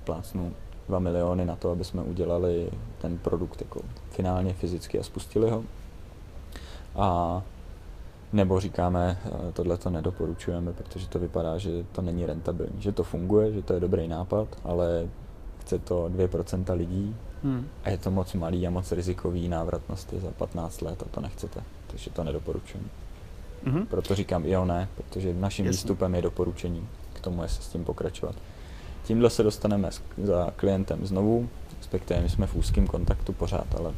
plácnu 2 miliony na to, aby jsme udělali ten produkt jako finálně fyzicky a spustili ho. A nebo říkáme, eh, tohle to nedoporučujeme, protože to vypadá, že to není rentabilní, že to funguje, že to je dobrý nápad, ale chce to 2% lidí hmm. a je to moc malý a moc rizikový návratnost je za 15 let a to nechcete, takže to nedoporučujeme. Mm-hmm. Proto říkám jo ne, protože naším Jasně. výstupem je doporučení k tomu, jestli s tím pokračovat. Tímhle se dostaneme za klientem znovu, respektive my jsme v úzkém kontaktu pořád, ale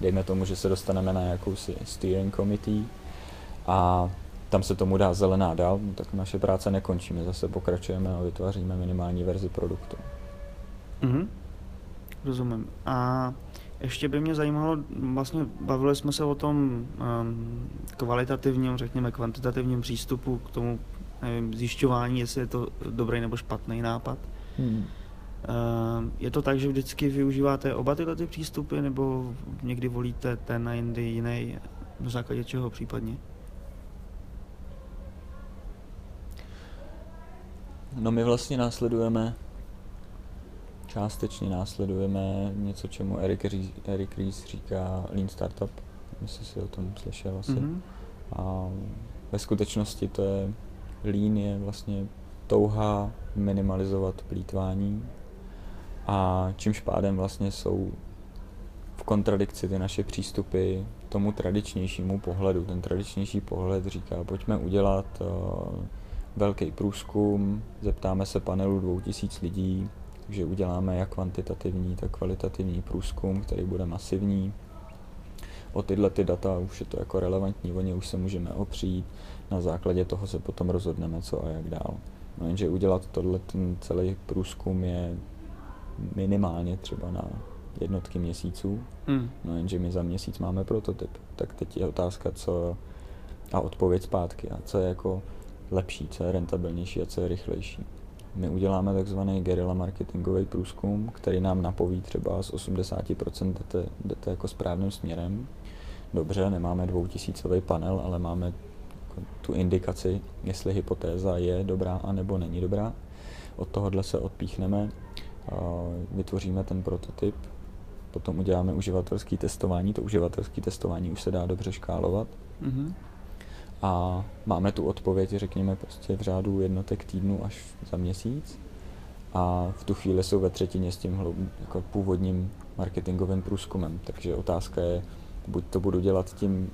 dejme tomu, že se dostaneme na jakousi steering committee a tam se tomu dá zelená dál, no tak naše práce nekončí, my zase pokračujeme a vytváříme minimální verzi produktu. Mhm. Rozumím. A ještě by mě zajímalo, vlastně bavili jsme se o tom um, kvalitativním, řekněme kvantitativním přístupu k tomu nevím, zjišťování, jestli je to dobrý nebo špatný nápad. Hmm. Uh, je to tak, že vždycky využíváte oba tyhle ty přístupy, nebo někdy volíte ten a jindy jiný, na základě čeho případně? No my vlastně následujeme, částečně následujeme něco, čemu Eric, Ries, Eric Ries říká Lean Startup, jestli si o tom slyšel asi. Mm-hmm. A ve skutečnosti to je, Lean je vlastně touha minimalizovat plítvání a čímž pádem vlastně jsou v kontradikci ty naše přístupy tomu tradičnějšímu pohledu. Ten tradičnější pohled říká, pojďme udělat uh, velký průzkum, zeptáme se panelu 2000 lidí, takže uděláme jak kvantitativní, tak kvalitativní průzkum, který bude masivní. O tyhle ty data už je to jako relevantní, o ně už se můžeme opřít, na základě toho se potom rozhodneme, co a jak dál. No jenže udělat tohle ten celý průzkum je minimálně třeba na jednotky měsíců, hmm. no jenže my za měsíc máme prototyp. Tak teď je otázka, co a odpověď zpátky a co je jako lepší, co je rentabilnější a co je rychlejší. My uděláme takzvaný guerilla marketingový průzkum, který nám napoví třeba z 80% jdete, jdete jako správným směrem. Dobře, nemáme dvoutisícový panel, ale máme jako tu indikaci, jestli hypotéza je dobrá a nebo není dobrá. Od tohohle se odpíchneme, vytvoříme ten prototyp, potom uděláme uživatelské testování. To uživatelské testování už se dá dobře škálovat. Mm-hmm a máme tu odpověď, řekněme, prostě v řádu jednotek týdnu až za měsíc a v tu chvíli jsou ve třetině s tím jako původním marketingovým průzkumem. Takže otázka je, buď to budu dělat tím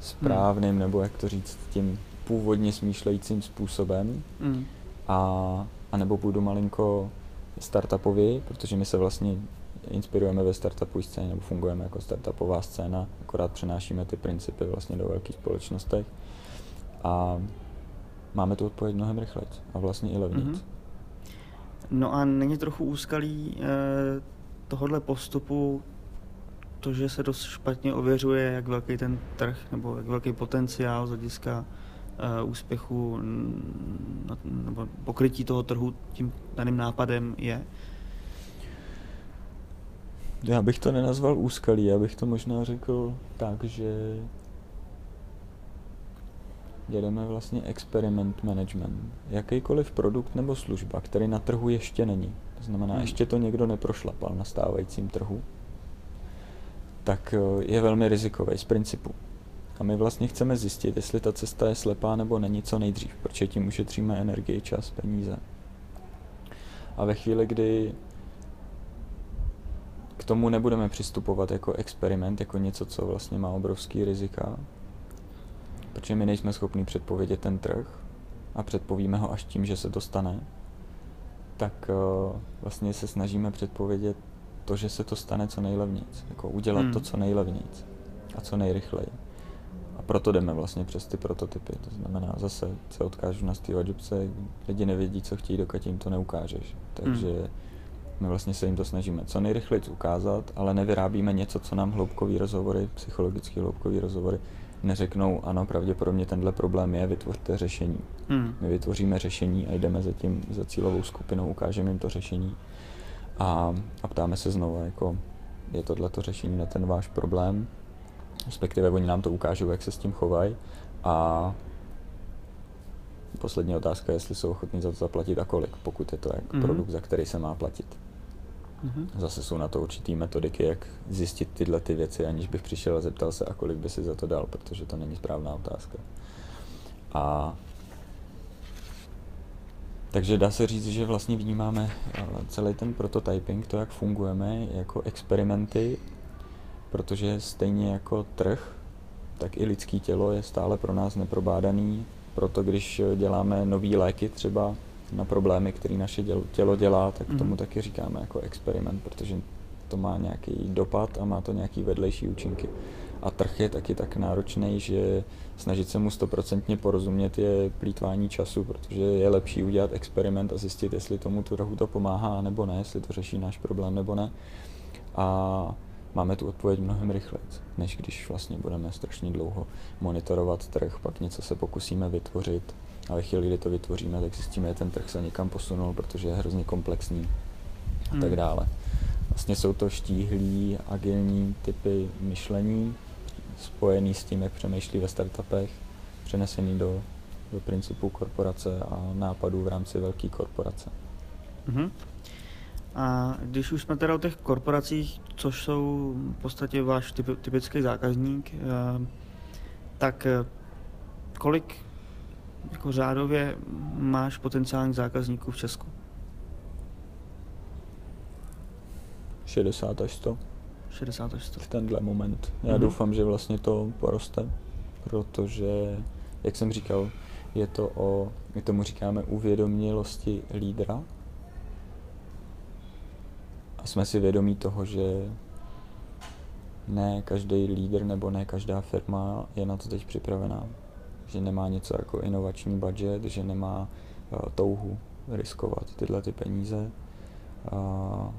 správným, hmm. nebo jak to říct, tím původně smýšlejícím způsobem, hmm. a, a nebo půjdu malinko startupově, protože my se vlastně inspirujeme ve startupové scéně nebo fungujeme jako startupová scéna, akorát přenášíme ty principy vlastně do velkých společnostech a máme tu odpověď mnohem rychleji a vlastně i levněji. Mm-hmm. No a není trochu úskalý eh, tohohle postupu to, že se dost špatně ověřuje, jak velký ten trh nebo jak velký potenciál z hlediska uh, úspěchu nebo pokrytí toho trhu tím daným nápadem je. Já bych to nenazval úskalí, já bych to možná řekl tak, že jedeme vlastně experiment management. Jakýkoliv produkt nebo služba, který na trhu ještě není, to znamená, hmm. ještě to někdo neprošlapal na stávajícím trhu, tak eh, je velmi rizikový z principu. A my vlastně chceme zjistit, jestli ta cesta je slepá nebo není co nejdřív, protože tím ušetříme energii, čas, peníze. A ve chvíli, kdy tomu nebudeme přistupovat jako experiment, jako něco, co vlastně má obrovský rizika, protože my nejsme schopni předpovědět ten trh a předpovíme ho až tím, že se to stane, tak uh, vlastně se snažíme předpovědět to, že se to stane co nejlevnějc, jako udělat hmm. to co nejlevnějc a co nejrychleji. A proto jdeme vlastně přes ty prototypy, to znamená zase se odkážu na Steve Jobse, lidi nevědí, co chtějí, dokud jim to neukážeš. Takže hmm. My vlastně se jim to snažíme co nejrychleji ukázat, ale nevyrábíme něco, co nám hloubkový rozhovory, psychologický hloubkový rozhovory neřeknou, ano, pravděpodobně tenhle problém je, vytvořte řešení. Hmm. My vytvoříme řešení a jdeme za tím, za cílovou skupinou, ukážeme jim to řešení a, a ptáme se znovu, jako je tohle to řešení na ten váš problém, respektive oni nám to ukážou, jak se s tím chovají a poslední otázka je, jestli jsou ochotní za to zaplatit a kolik, pokud je to jak mm-hmm. produkt, za který se má platit. Mm-hmm. Zase jsou na to určitý metodiky, jak zjistit tyhle ty věci, aniž bych přišel a zeptal se, a kolik by si za to dal, protože to není správná otázka. A takže dá se říct, že vlastně vnímáme eh, celý ten prototyping, to, jak fungujeme, jako experimenty, protože stejně jako trh, tak i lidský tělo je stále pro nás neprobádaný. Proto když děláme nové léky třeba na problémy, které naše tělo dělá, tak tomu mm. taky říkáme jako experiment, protože to má nějaký dopad a má to nějaký vedlejší účinky. A trh je taky tak náročný, že snažit se mu stoprocentně porozumět je plítvání času, protože je lepší udělat experiment a zjistit, jestli tomu trhu to pomáhá nebo ne, jestli to řeší náš problém nebo ne. A máme tu odpověď mnohem rychleji, než když vlastně budeme strašně dlouho monitorovat trh, pak něco se pokusíme vytvořit a ve chvíli, kdy to vytvoříme, tak zjistíme, že ten trh se někam posunul, protože je hrozně komplexní a tak hmm. dále. Vlastně jsou to štíhlí, agilní typy myšlení, spojený s tím, jak přemýšlí ve startupech, přenesený do, do principů korporace a nápadů v rámci velké korporace. Mm-hmm. A když už jsme teda o těch korporacích, což jsou v podstatě váš typ, typický zákazník, eh, tak eh, kolik jako řádově máš potenciálních zákazníků v Česku? 60 až 100. 60 až 100. V tenhle moment. Já mm-hmm. doufám, že vlastně to poroste, protože, jak jsem říkal, je to o, my tomu říkáme uvědomělosti lídra. A jsme si vědomí toho, že ne každý lídr nebo ne každá firma je na to teď připravená. Že nemá něco jako inovační budget, že nemá uh, touhu riskovat tyhle ty peníze. Uh,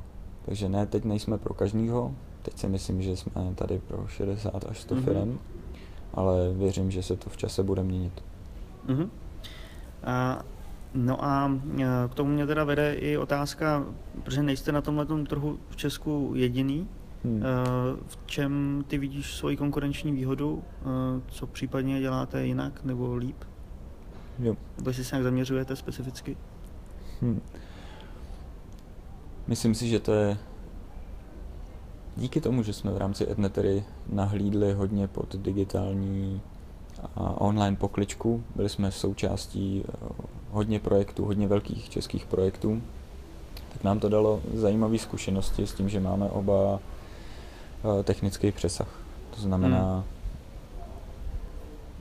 takže ne, teď nejsme pro každýho, teď si myslím, že jsme tady pro 60 až 100 mm-hmm. firm, ale věřím, že se to v čase bude měnit. Mm-hmm. A, no a e, k tomu mě teda vede i otázka, protože nejste na tomhle trhu v Česku jediný, Hmm. E, v čem ty vidíš svoji konkurenční výhodu? E, co případně děláte jinak nebo líp? Jo. Nebo jestli se nějak zaměřujete specificky? Hmm. Myslím si, že to je díky tomu, že jsme v rámci Ednetery nahlídli hodně pod digitální a online pokličku, byli jsme součástí eh, hodně projektů, hodně velkých českých projektů, tak nám to dalo zajímavé zkušenosti s tím, že máme oba eh, technický přesah. To znamená, hmm.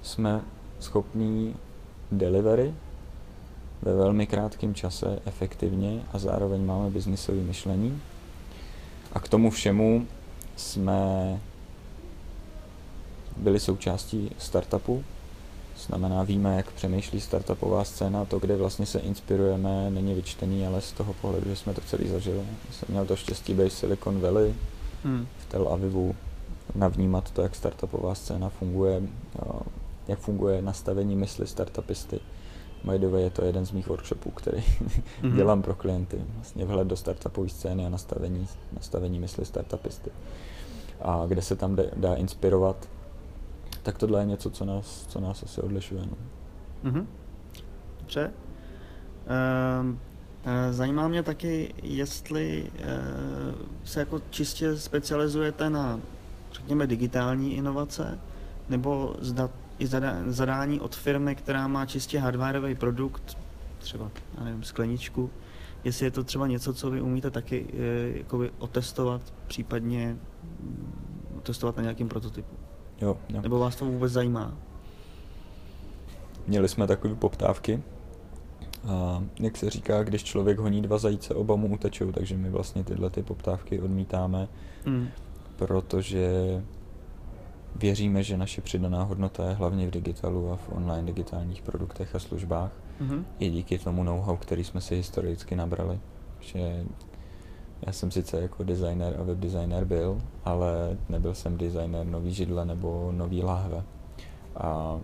jsme schopní delivery ve velmi krátkém čase efektivně a zároveň máme biznisové myšlení. A k tomu všemu jsme byli součástí startupu, znamená víme, jak přemýšlí startupová scéna, to, kde vlastně se inspirujeme, není vyčtený, ale z toho pohledu, že jsme to celý zažili. Jsem měl to štěstí být Silicon Valley hmm. V Tel Avivu, navnímat to, jak startupová scéna funguje, jak funguje nastavení mysli startupisty, By the way, je to jeden z mých workshopů, který mm-hmm. dělám pro klienty. Vlastně vhled do startupové scény a nastavení, nastavení mysli startupisty. A kde se tam dá inspirovat, tak tohle je něco, co nás, co nás asi odlišuje. No. Mhm. Dobře. Um, zajímá mě taky, jestli uh, se jako čistě specializujete na, řekněme, digitální inovace, nebo zda i zadání od firmy, která má čistě hardwareový produkt, třeba, já nevím, skleničku, jestli je to třeba něco, co vy umíte taky e, jakoby otestovat, případně mm, testovat na nějakým prototypu. Jo, jo. Nebo vás to vůbec zajímá? Měli jsme takové poptávky. A jak se říká, když člověk honí dva zajíce, oba mu utečou, takže my vlastně tyhle ty poptávky odmítáme, mm. protože věříme, že naše přidaná hodnota je hlavně v digitalu a v online digitálních produktech a službách. Mm-hmm. I díky tomu know-how, který jsme si historicky nabrali. Že já jsem sice jako designer a webdesigner byl, ale nebyl jsem designer nový židle nebo nový láhve. A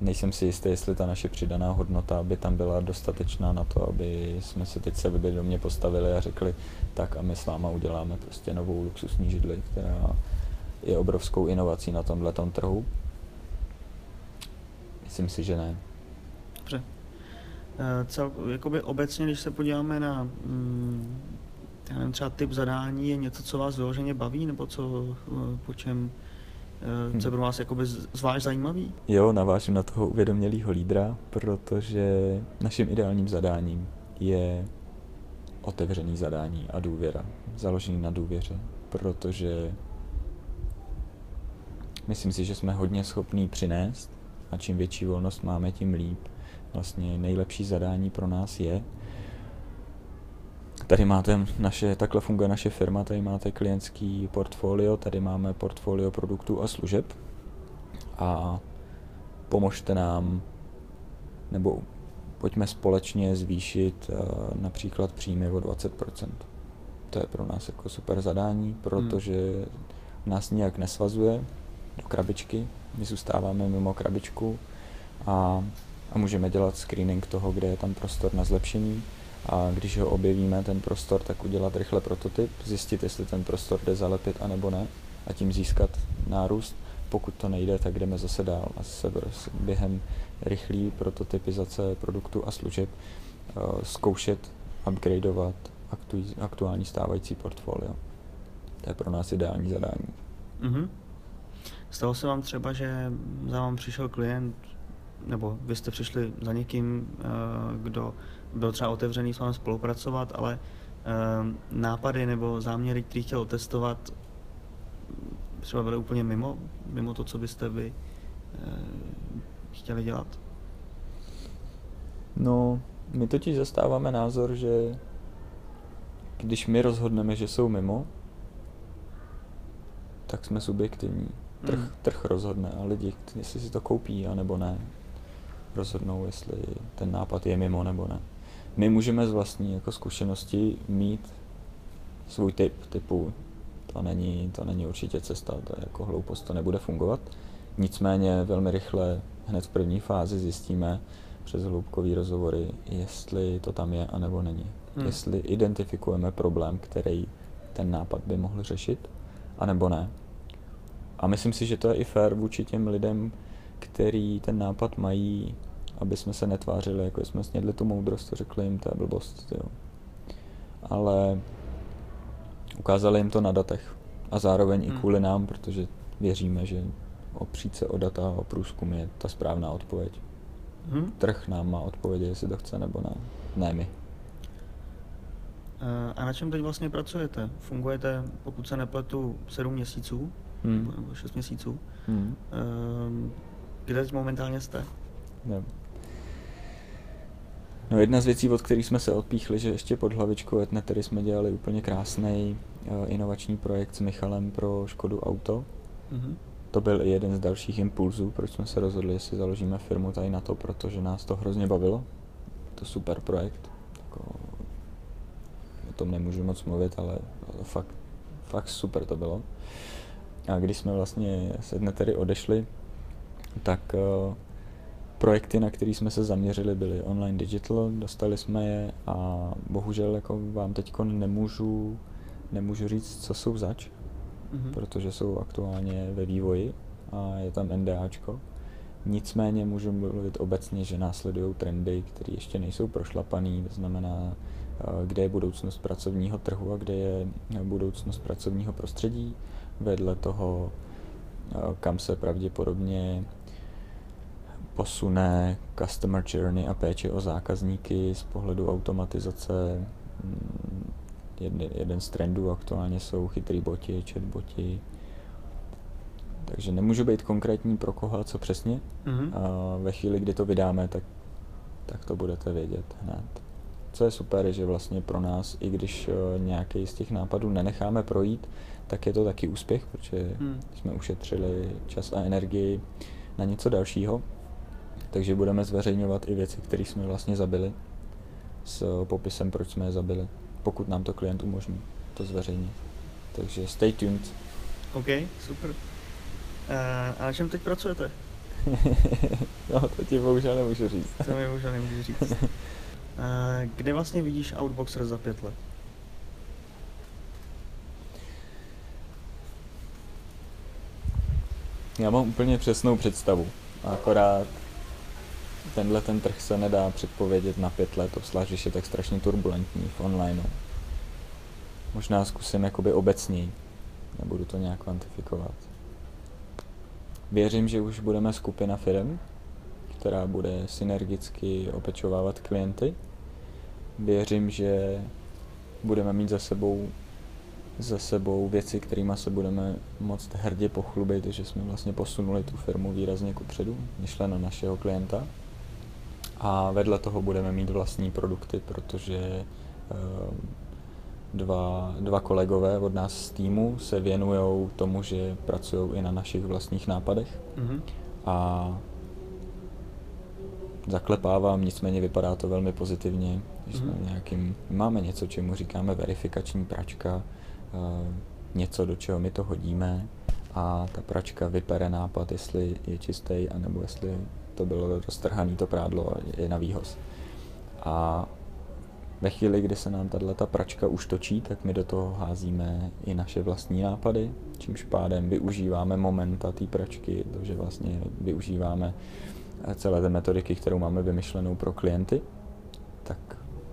nejsem si jistý, jestli ta naše přidaná hodnota by tam byla dostatečná na to, aby jsme se teď se mě postavili a řekli, tak a my s váma uděláme prostě novou luxusní židli, která je obrovskou inovací na tomhle trhu. Myslím si, že ne. Dobře. Eh, cel, jakoby obecně, když se podíváme na mm, já nevím, třeba typ zadání, je něco, co vás vyloženě baví, nebo co, eh, po čem co je pro vás jakoby zvlášť zajímavý? Jo, navážím na toho uvědomělého lídra, protože naším ideálním zadáním je otevřený zadání a důvěra, založený na důvěře, protože myslím si, že jsme hodně schopní přinést a čím větší volnost máme, tím líp. Vlastně nejlepší zadání pro nás je, Tady máte naše, takhle funguje naše firma, tady máte klientský portfolio, tady máme portfolio produktů a služeb a pomožte nám, nebo pojďme společně zvýšit uh, například příjmy o 20%. To je pro nás jako super zadání, protože hmm. nás nijak nesvazuje do krabičky, my zůstáváme mimo krabičku a, a můžeme dělat screening toho, kde je tam prostor na zlepšení a když ho objevíme, ten prostor, tak udělat rychle prototyp, zjistit, jestli ten prostor jde zalepit a nebo ne a tím získat nárůst. Pokud to nejde, tak jdeme zase dál a se během rychlé prototypizace produktů a služeb uh, zkoušet upgradeovat aktu, aktuální stávající portfolio. To je pro nás ideální zadání. Mm-hmm. Stalo se vám třeba, že za vám přišel klient, nebo vy jste přišli za někým, uh, kdo byl třeba otevřený s vámi spolupracovat, ale um, nápady nebo záměry, které chtěl testovat, třeba byly úplně mimo, mimo to, co byste vy uh, chtěli dělat? No, my totiž zastáváme názor, že když my rozhodneme, že jsou mimo, tak jsme subjektivní. Trh, hmm. trh rozhodne a lidi, jestli si to koupí, anebo ne, rozhodnou, jestli ten nápad je mimo nebo ne my můžeme z vlastní jako zkušenosti mít svůj typ, typu to není, to není určitě cesta, to je jako hloupost, to nebude fungovat. Nicméně velmi rychle hned v první fázi zjistíme přes hloubkový rozhovory, jestli to tam je anebo není. Hmm. Jestli identifikujeme problém, který ten nápad by mohl řešit, anebo ne. A myslím si, že to je i fair vůči těm lidem, který ten nápad mají aby jsme se netvářili, jako jsme snědli tu moudrost a řekli jim, to je blbost, jo. Ale ukázali jim to na datech a zároveň hmm. i kvůli nám, protože věříme, že opřít se o data a o průzkum je ta správná odpověď. Hmm. Trh nám má odpovědět, jestli to chce nebo ne. Ne my. Eh, a na čem teď vlastně pracujete? Fungujete, pokud se nepletu, 7 měsíců? Hmm. Nebo 6 měsíců? Hmm. Ehm, kde momentálně jste? Ne. No jedna z věcí, od kterých jsme se odpíchli, že ještě pod hlavičkou Etnetery jsme dělali úplně krásný uh, inovační projekt s Michalem pro Škodu Auto. Mm-hmm. To byl i jeden z dalších impulzů, proč jsme se rozhodli, jestli založíme firmu tady na to, protože nás to hrozně bavilo. To super projekt. Jako, o tom nemůžu moc mluvit, ale fakt, fakt super to bylo. A když jsme vlastně s Etnetery odešli, tak uh, projekty, na které jsme se zaměřili, byly online digital, dostali jsme je a bohužel jako vám teď nemůžu, nemůžu říct, co jsou zač, mm-hmm. protože jsou aktuálně ve vývoji a je tam NDAčko. Nicméně můžu mluvit obecně, že následují trendy, které ještě nejsou prošlapaný, to znamená, eh, kde je budoucnost pracovního trhu a kde je budoucnost pracovního prostředí. Vedle toho, eh, kam se pravděpodobně posune customer journey a péče o zákazníky z pohledu automatizace. Mm, jeden, jeden z trendů aktuálně jsou chytrý boti, chatboti, takže nemůžu být konkrétní pro koho a co přesně. Mm-hmm. A ve chvíli, kdy to vydáme, tak, tak to budete vědět hned. Co je super, je, že vlastně pro nás, i když uh, nějaký z těch nápadů nenecháme projít, tak je to taky úspěch, protože mm. jsme ušetřili čas a energii na něco dalšího. Takže budeme zveřejňovat i věci, které jsme vlastně zabili s popisem, proč jsme je zabili, pokud nám to klient umožní to zveřejnit. Takže stay tuned. OK, super. Uh, a na čem teď pracujete? no, to ti bohužel nemůžu říct. to mi bohužel nemůžu říct. Uh, kde vlastně vidíš Outboxer za pět let? Já mám úplně přesnou představu. Akorát tenhle ten trh se nedá předpovědět na pět let, obzvlášť, když je tak strašně turbulentní v online. Možná zkusím jakoby obecněji. Nebudu to nějak kvantifikovat. Věřím, že už budeme skupina firm, která bude synergicky opečovávat klienty. Věřím, že budeme mít za sebou, za sebou věci, kterými se budeme moct hrdě pochlubit, že jsme vlastně posunuli tu firmu výrazně kupředu, myšleno našeho klienta. A vedle toho budeme mít vlastní produkty, protože eh, dva, dva kolegové od nás z týmu se věnují tomu, že pracují i na našich vlastních nápadech. Mm-hmm. A zaklepávám, nicméně vypadá to velmi pozitivně, že jsme mm-hmm. nějakým, máme něco, čemu říkáme verifikační pračka, uh, něco, do čeho my to hodíme a ta pračka vypere nápad, jestli je čistý, anebo jestli to bylo roztrhané to prádlo je na výhoz. A ve chvíli, kdy se nám tato pračka už točí, tak my do toho házíme i naše vlastní nápady, čímž pádem využíváme momenta té pračky, to, že vlastně využíváme celé té metodiky, kterou máme vymyšlenou pro klienty, tak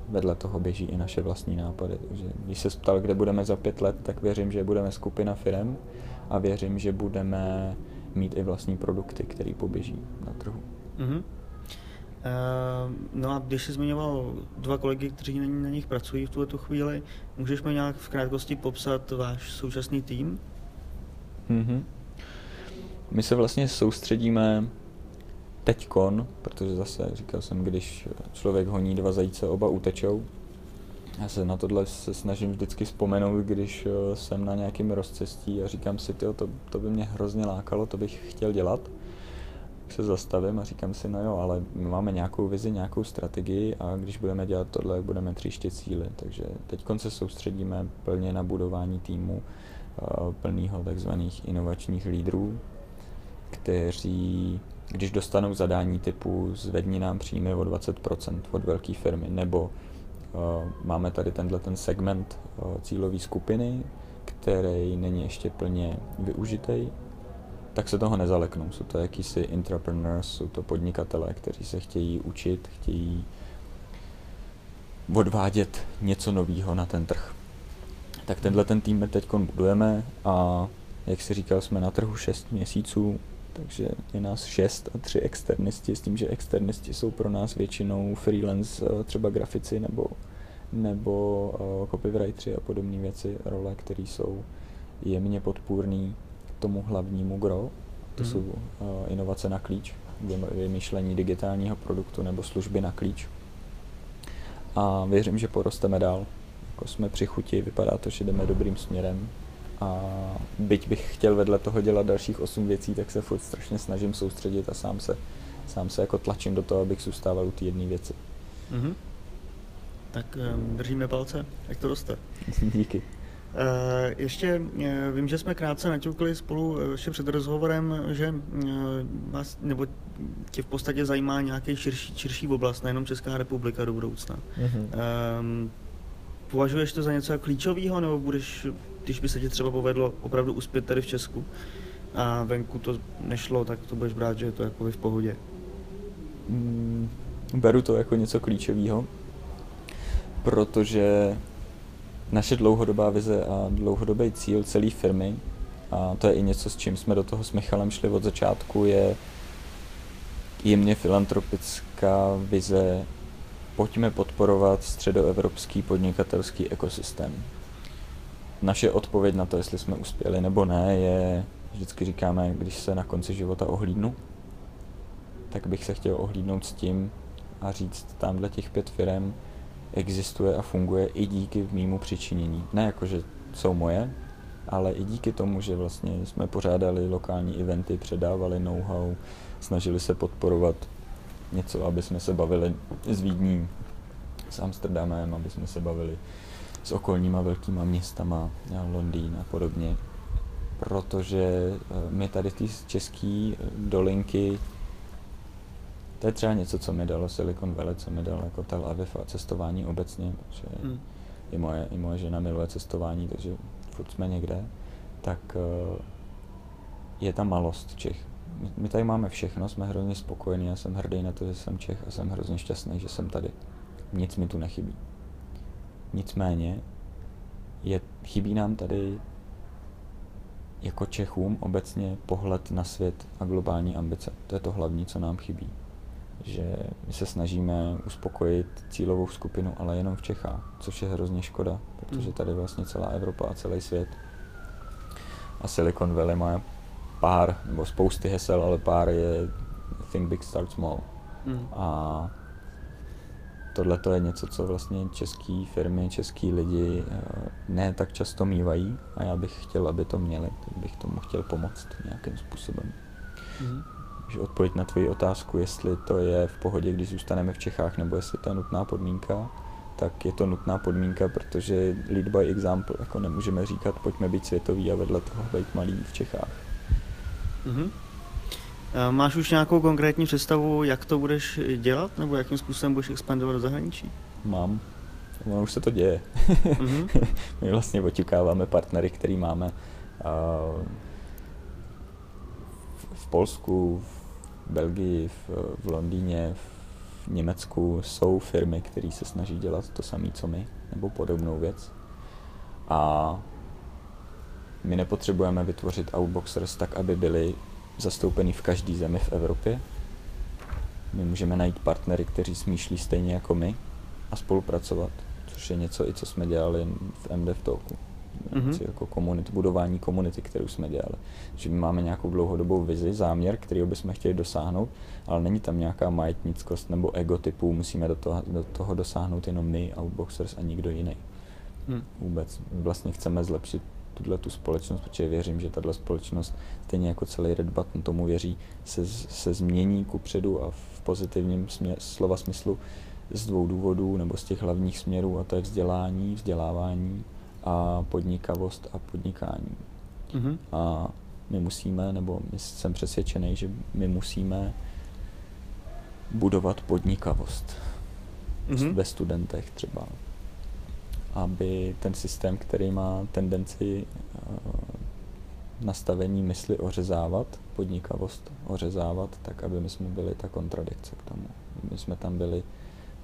vedle toho běží i naše vlastní nápady. Takže když se ptal, kde budeme za pět let, tak věřím, že budeme skupina firm a věřím, že budeme mít i vlastní produkty, které poběží na trhu. Mm-hmm. Uh, no a když jsi zmiňoval dva kolegy, kteří na nich pracují v tuto chvíli, můžeš mi nějak v krátkosti popsat váš současný tým? Mm-hmm. My se vlastně soustředíme teďkon, protože zase říkal jsem, když člověk honí dva zajíce, oba utečou. Já se na tohle se snažím vždycky vzpomenout, když eh, jsem na nějakém rozcestí a říkám si, tyjo, to, to by mě hrozně lákalo, to bych chtěl dělat se zastavím a říkám si, no jo, ale my máme nějakou vizi, nějakou strategii a když budeme dělat tohle, budeme tříště cíly. Takže teď se soustředíme plně na budování týmu uh, plného takzvaných inovačních lídrů, kteří, když dostanou zadání typu zvedni nám příjmy o 20% od velké firmy, nebo máme tady tenhle ten segment uh, cílové skupiny, který není ještě plně využitý, tak se toho nezaleknou. Jsou to jakýsi entrepreneurs, jsou to podnikatelé, kteří se chtějí učit, chtějí odvádět něco nového na ten trh. Tak tenhle ten tým teď budujeme a jak si říkal, jsme na trhu 6 měsíců, takže je nás 6 a 3 externisti, s tím, že externisti jsou pro nás většinou freelance, eh, třeba grafici nebo, nebo uh, copywriteri a podobné věci, role, které jsou jemně podpůrný tomu hlavnímu gro, to hmm. jsou uh, inovace na klíč, vymýšlení digitálního produktu nebo služby na klíč. A věřím, že porosteme dál. Jako jsme při chuti, vypadá to, že jdeme dobrým směrem. A byť bych chtěl vedle toho dělat dalších osm věcí, tak se furt strašně snažím soustředit a sám se, sám se jako tlačím do toho, abych zůstával u té jedné věci. Mm-hmm. Tak um, držíme palce, jak to roste. Díky. Eh, ještě eh, vím, že jsme krátce naťukli spolu eh, ještě před rozhovorem, že vás, nebo tě v podstatě zajímá nějaký širší, širší oblast, nejenom Česká republika do budoucna. Mm-hmm. Um, považuješ to za něco klíčového, nebo budeš, když by se ti třeba povedlo opravdu uspět tady v Česku, a venku to nešlo, tak to budeš brát, že je to jako v pohodě. Mm, beru to jako něco klíčového, protože naše dlouhodobá vize a dlouhodobý cíl celé firmy, a to je i něco, s čím jsme do toho s Michalem šli od začátku, je jemně filantropická vize pojďme podporovat středoevropský podnikatelský ekosystém. Naše odpověď na to, jestli jsme uspěli nebo ne, je, vždycky říkáme, když se na konci života ohlídnu, tak bych se chtěl ohlídnout s tím a říct, tamhle těch pět firm existuje a funguje i díky mýmu přičinění. Ne jako, že jsou moje, ale i díky tomu, že vlastně jsme pořádali lokální eventy, předávali know-how, snažili se podporovat něco, aby jsme se bavili s Vídní, s Amsterdamem, aby jsme se bavili s okolníma velkýma městama, Londýn a podobně. Protože eh, my tady ty české dolinky, to je třeba něco, co mi dalo Silicon Valley, co mi dalo jako Tel Aviv a cestování obecně, protože hmm. i, moje, i moje žena miluje cestování, takže furt jsme někde, tak eh, je ta malost Čech my tady máme všechno, jsme hrozně spokojení, já jsem hrdý na to, že jsem Čech a jsem hrozně šťastný, že jsem tady. Nic mi tu nechybí. Nicméně je, chybí nám tady jako Čechům obecně pohled na svět a globální ambice. To je to hlavní, co nám chybí. Že my se snažíme uspokojit cílovou skupinu, ale jenom v Čechách, což je hrozně škoda, protože hmm. tady vlastně celá Evropa a celý svět a Silicon Valley má pár, nebo spousty hesel, ale pár je Think Big, Start Small. Mm. A tohle to je něco, co vlastně české firmy, český lidi eh, ne tak často mývají a já bych chtěl, aby to měli, tak bych tomu chtěl pomoct nějakým způsobem. Mm. Že odpověď na tvoji otázku, jestli to je v pohodě, když zůstaneme v Čechách, nebo jestli to je nutná podmínka, tak je to nutná podmínka, protože lead by example, jako nemůžeme říkat, pojďme být světový a vedle toho být malý v Čechách. Mm-hmm. Máš už nějakou konkrétní představu, jak to budeš dělat, nebo jakým způsobem budeš expandovat do zahraničí? Mám. Ono už se to děje. Mm-hmm. My vlastně oťukáváme partnery, který máme v Polsku, v Belgii, v, v Londýně, v Německu jsou firmy, které se snaží dělat to samé, co my, nebo podobnou věc. A my nepotřebujeme vytvořit outboxers tak, aby byli zastoupeni v každé zemi v Evropě. My můžeme najít partnery, kteří smýšlí stejně jako my a spolupracovat, což je něco i co jsme dělali v MDF Talku. Mm-hmm. jako komunit, budování komunity, kterou jsme dělali. Že my máme nějakou dlouhodobou vizi, záměr, který bychom chtěli dosáhnout, ale není tam nějaká majetnickost nebo ego typu, musíme do toho, do toho dosáhnout jenom my, outboxers a nikdo jiný. Mm. Vůbec. Vlastně chceme zlepšit tuhle tu společnost, protože věřím, že tahle společnost, stejně jako celý Red Button tomu věří, se, se změní ku předu a v pozitivním směr, slova smyslu z dvou důvodů, nebo z těch hlavních směrů, a to je vzdělání, vzdělávání a podnikavost a podnikání. Mm-hmm. A my musíme, nebo my jsem přesvědčený, že my musíme budovat podnikavost mm-hmm. ve studentech třeba aby ten systém, který má tendenci uh, nastavení mysli ořezávat, podnikavost ořezávat, tak aby my jsme byli ta kontradikce k tomu. My jsme tam byli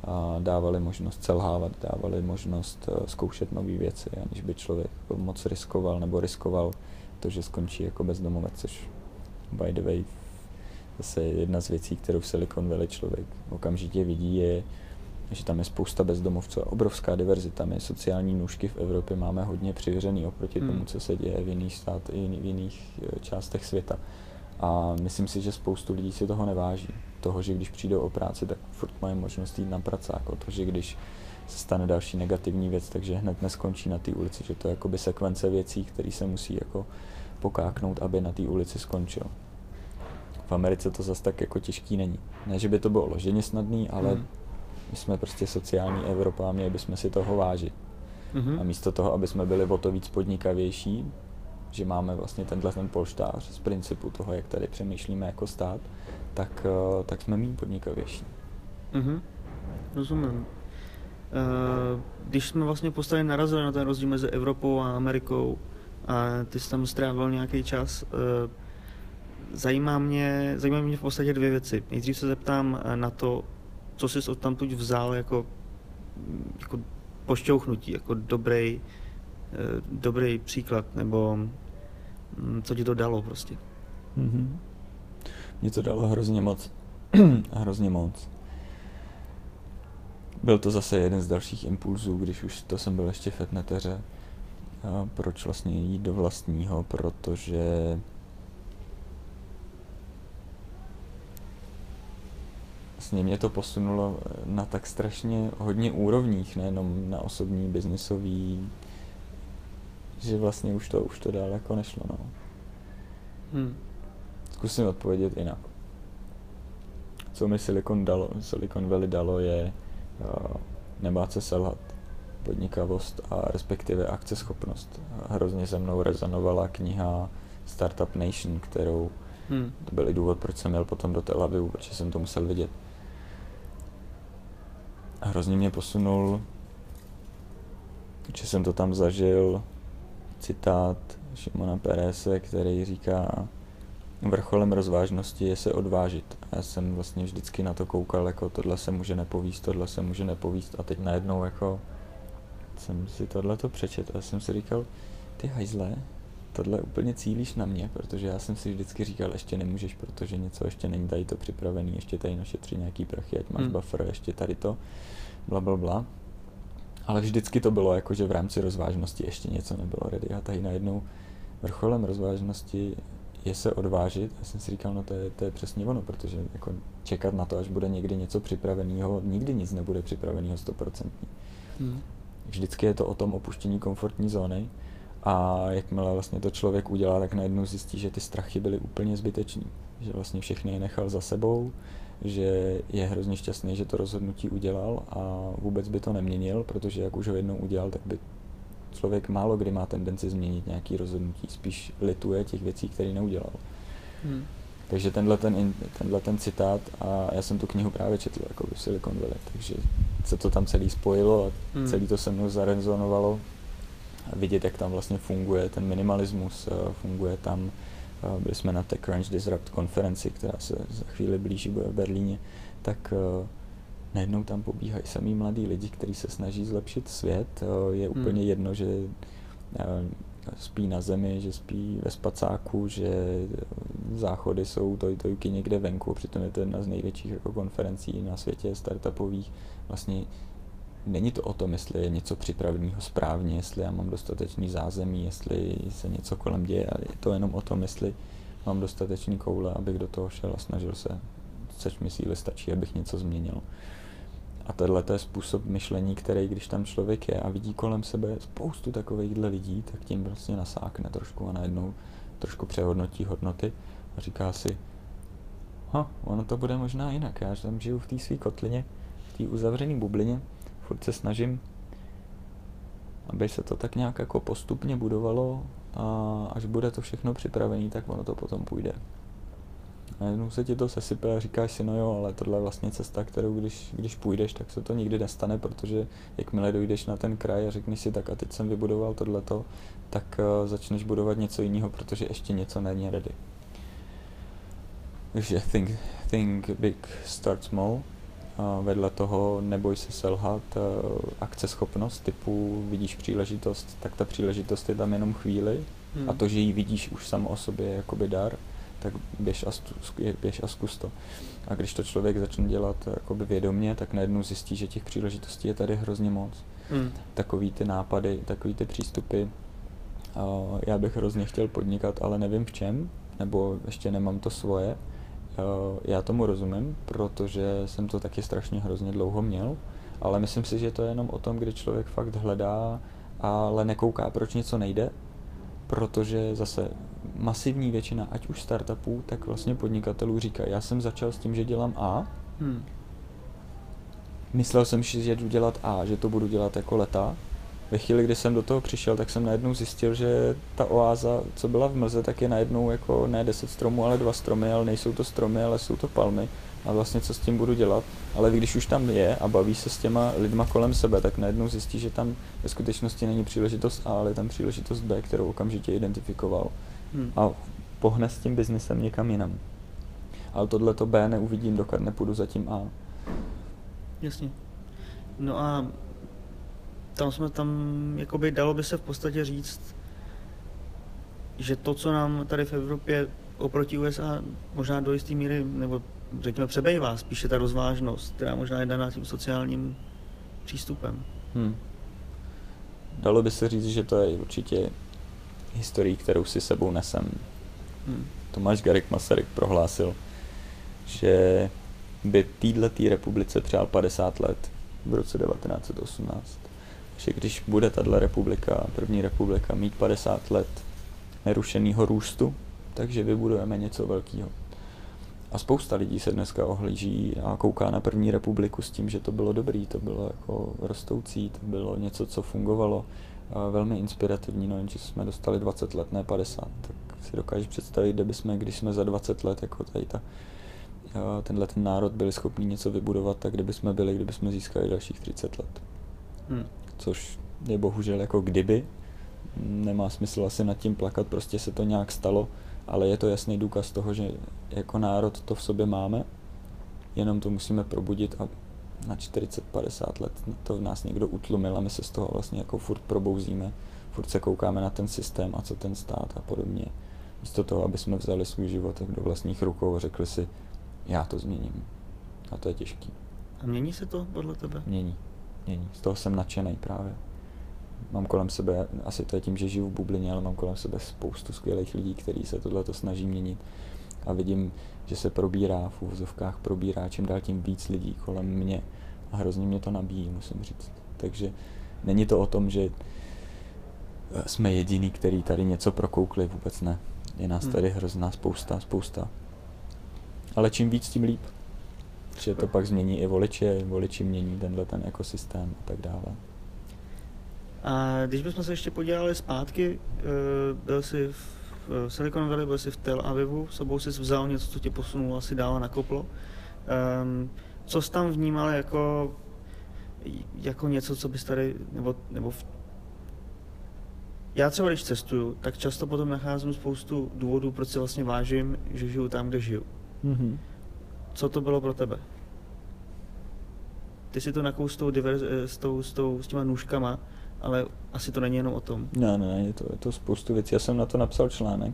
a dávali možnost selhávat, dávali možnost uh, zkoušet nové věci, aniž by člověk moc riskoval nebo riskoval to, že skončí jako bezdomovec, což by the way zase jedna z věcí, kterou v Silicon Valley člověk okamžitě vidí, je, že tam je spousta bezdomovců a obrovská diverzita. My sociální nůžky v Evropě máme hodně přivěřený oproti hmm. tomu, co se děje v jiných státech, v jiných eh, částech světa. A myslím si, že spoustu lidí si toho neváží. Toho, že když přijdou o práci, tak furt mají možnost jít na pracák. To, že když se stane další negativní věc, takže hned neskončí na té ulici. Že to je jakoby sekvence věcí, které se musí jako pokáknout, aby na té ulici skončil. V Americe to zase tak jako těžký není. Ne, že by to bylo loženě snadný, ale hmm my jsme prostě sociální Evropa a měli bychom si toho vážit. Mm-hmm. A místo toho, aby jsme byli o to víc podnikavější, že máme vlastně tenhle ten polštář z principu toho, jak tady přemýšlíme jako stát, tak, eh, tak jsme méně podnikavější. Mm-hmm. Rozumím. Uh, když jsme vlastně postavili narazili na ten rozdíl mezi Evropou a Amerikou a ty jsi tam strávil nějaký čas, uh, zajímá mě, zajímá mě v podstatě dvě věci. Nejdřív se zeptám eh, na to, co jsi odtamtud vzal jako, jako pošťouchnutí, jako dobrý, eh, dobrý příklad, nebo mm, co ti to dalo prostě. Mm-hmm. Mě to dalo hrozně moc. hrozně moc. Byl to zase jeden z dalších impulzů, když už to jsem byl ještě v proč vlastně jít do vlastního? Protože vlastně mě to posunulo na tak strašně hodně úrovních, nejenom na osobní, biznisový, že vlastně už to, už to dál jako nešlo, no. Hmm. Zkusím odpovědět jinak. Co mi Silicon, dalo, Silicon Valley dalo je uh, nebát se selhat, podnikavost a respektive akceschopnost. Hrozně se mnou rezonovala kniha Startup Nation, kterou hmm. to byl i důvod, proč jsem měl potom do Tel Avivu, protože jsem to musel vidět. Hrozně mě posunul, že jsem to tam zažil, citát Šimona Perese, který říká, vrcholem rozvážnosti je se odvážit. A já jsem vlastně vždycky na to koukal, jako tohle se může nepovíst, tohle se může nepovíst a teď najednou jako jsem si tohle to přečet a jsem si říkal, ty hajzle, tohle úplně cílíš na mě, protože já jsem si vždycky říkal, ještě nemůžeš, protože něco ještě není tady to připravený, ještě tady našetří nějaký prachy, ať máš hmm. buffer, ještě tady to, bla, bla, bla. Ale vždycky to bylo jako, že v rámci rozvážnosti ještě něco nebylo ready a tady najednou vrcholem rozvážnosti je se odvážit. Já jsem si říkal, no to je, to je přesně ono, protože jako čekat na to, až bude někdy něco připraveného, nikdy nic nebude připraveného stoprocentně. Hmm. Vždycky je to o tom opuštění komfortní zóny a jakmile vlastně to člověk udělá, tak najednou zjistí, že ty strachy byly úplně zbytečný. Že vlastně všechny je nechal za sebou, že je hrozně šťastný, že to rozhodnutí udělal a vůbec by to neměnil, protože jak už ho jednou udělal, tak by člověk málo kdy má tendenci změnit nějaký rozhodnutí, spíš lituje těch věcí, které neudělal. Hmm. Takže tenhle ten, tenhle ten citát, a já jsem tu knihu právě četl jako v Silicon Valley, takže se to tam celý spojilo a hmm. celý to se mnou zarezonovalo. Vidět, jak tam vlastně funguje ten minimalismus, eh, funguje tam, eh, byli jsme na TechCrunch Disrupt konferenci, která se za chvíli blíží, bude v Berlíně, tak eh, najednou tam pobíhají samý mladí lidi, kteří se snaží zlepšit svět. Je hmm. úplně hmm. jedno, že spí na zemi, že spí ve spacáku, že záchody jsou to tojky někde venku, přitom je to jedna z největších jako konferencí na světě startupových. Vlastně není to o tom, jestli je něco připraveného správně, jestli já mám dostatečný zázemí, jestli se něco kolem děje, ale je to jenom o tom, jestli mám dostatečný koule, abych do toho šel a snažil se, což mi síly stačí, abych něco změnil. A tohle je způsob myšlení, který když tam člověk je a vidí kolem sebe spoustu takovýchhle lidí, tak tím prostě nasákne trošku a najednou trošku přehodnotí hodnoty a říká si, ha, ono to bude možná jinak, já tam žiju v té své kotlině, v té uzavřené bublině, furt se snažím, aby se to tak nějak jako postupně budovalo a až bude to všechno připravené, tak ono to potom půjde. Najednou se ti to sesype a říkáš si, no jo, ale tohle je vlastně cesta, kterou když, když půjdeš, tak se to nikdy nestane, protože jakmile dojdeš na ten kraj a řekneš si, tak a teď jsem vybudoval tohleto, tak uh, začneš budovat něco jiného, protože ještě něco není ready. Takže think, think big, start small. Vedle toho neboj se selhat, uh, akceschopnost typu vidíš příležitost, tak ta příležitost je tam jenom chvíli hmm. a to, že ji vidíš už samo o sobě je jakoby dar tak běž a, běž a zkus to. A když to člověk začne dělat jakoby vědomě, tak najednou zjistí, že těch příležitostí je tady hrozně moc. Mm. Takový ty nápady, takový ty přístupy. Uh, já bych hrozně chtěl podnikat, ale nevím v čem, nebo ještě nemám to svoje. Uh, já tomu rozumím, protože jsem to taky strašně hrozně dlouho měl, ale myslím si, že to je jenom o tom, kdy člověk fakt hledá, ale nekouká, proč něco nejde, protože zase masivní většina, ať už startupů, tak vlastně podnikatelů říká, já jsem začal s tím, že dělám A, hmm. myslel jsem si, že jdu dělat A, že to budu dělat jako leta, ve chvíli, kdy jsem do toho přišel, tak jsem najednou zjistil, že ta oáza, co byla v mlze, tak je najednou jako ne 10 stromů, ale dva stromy, ale nejsou to stromy, ale jsou to palmy. A vlastně co s tím budu dělat. Ale když už tam je a baví se s těma lidma kolem sebe, tak najednou zjistí, že tam ve skutečnosti není příležitost A, ale je tam příležitost B, kterou okamžitě identifikoval. Hmm. A pohne s tím biznesem někam jinam. Ale tohle to B neuvidím, dokud nepůjdu za tím A. Jasně. No a tam jsme tam, jakoby dalo by se v podstatě říct, že to, co nám tady v Evropě oproti USA možná do jisté míry, nebo řekněme přebejvá, spíše ta rozvážnost, která možná je daná tím sociálním přístupem. Hmm. Dalo by se říct, že to je určitě historii, kterou si sebou nesem. Hmm. Tomáš Garik Masaryk prohlásil, že by této republice přál 50 let v roce 1918. Že když bude tato republika, první republika, mít 50 let nerušeného růstu, takže vybudujeme něco velkého. A spousta lidí se dneska ohlíží a kouká na první republiku s tím, že to bylo dobrý, to bylo jako rostoucí, to bylo něco, co fungovalo, velmi inspirativní, no jenže jsme dostali 20 let, ne 50, tak si dokážeš představit, kde bychom, když jsme za 20 let, jako tady ta, tenhle ten národ byli schopni něco vybudovat, tak kde bychom byli, kdyby jsme získali dalších 30 let. Hmm. Což je bohužel jako kdyby, nemá smysl asi nad tím plakat, prostě se to nějak stalo, ale je to jasný důkaz toho, že jako národ to v sobě máme, jenom to musíme probudit a na 40-50 let to v nás někdo utlumil a my se z toho vlastně jako furt probouzíme, furt se koukáme na ten systém a co ten stát a podobně. Místo toho, aby jsme vzali svůj život do vlastních rukou a řekli si, já to změním. A to je těžký. A mění se to podle tebe? Mění. Mění. Z toho jsem nadšený právě. Mám kolem sebe, asi to je tím, že žiju v bublině, ale mám kolem sebe spoustu skvělých lidí, kteří se tohle snaží měnit. A vidím, že se probírá v úvozovkách, probírá čím dál tím víc lidí kolem mě. A hrozně mě to nabíjí, musím říct. Takže není to o tom, že jsme jediný, který tady něco prokoukli, vůbec ne. Je nás hmm. tady hrozná spousta, spousta. Ale čím víc, tím líp. Že to pak změní i voliče, voliči mění tenhle ten ekosystém a tak dále. A když bychom se ještě podívali zpátky, eh, byl jsi v Silicon Valley, byl jsi v Tel Avivu, sebou jsi vzal něco, co tě posunulo asi dál nakoplo. Um, co jsi tam vnímal jako, jako něco, co bys tady, nebo, nebo v... já třeba když cestuju, tak často potom nacházím spoustu důvodů, proč si vlastně vážím, že žiju tam, kde žiju. Mm-hmm. Co to bylo pro tebe? Ty si to nakous s, tou diverz, eh, s, tou, s, tou, s těma nůžkama, ale asi to není jenom o tom. Ne, ne, je to, je to spoustu věcí. Já jsem na to napsal článek.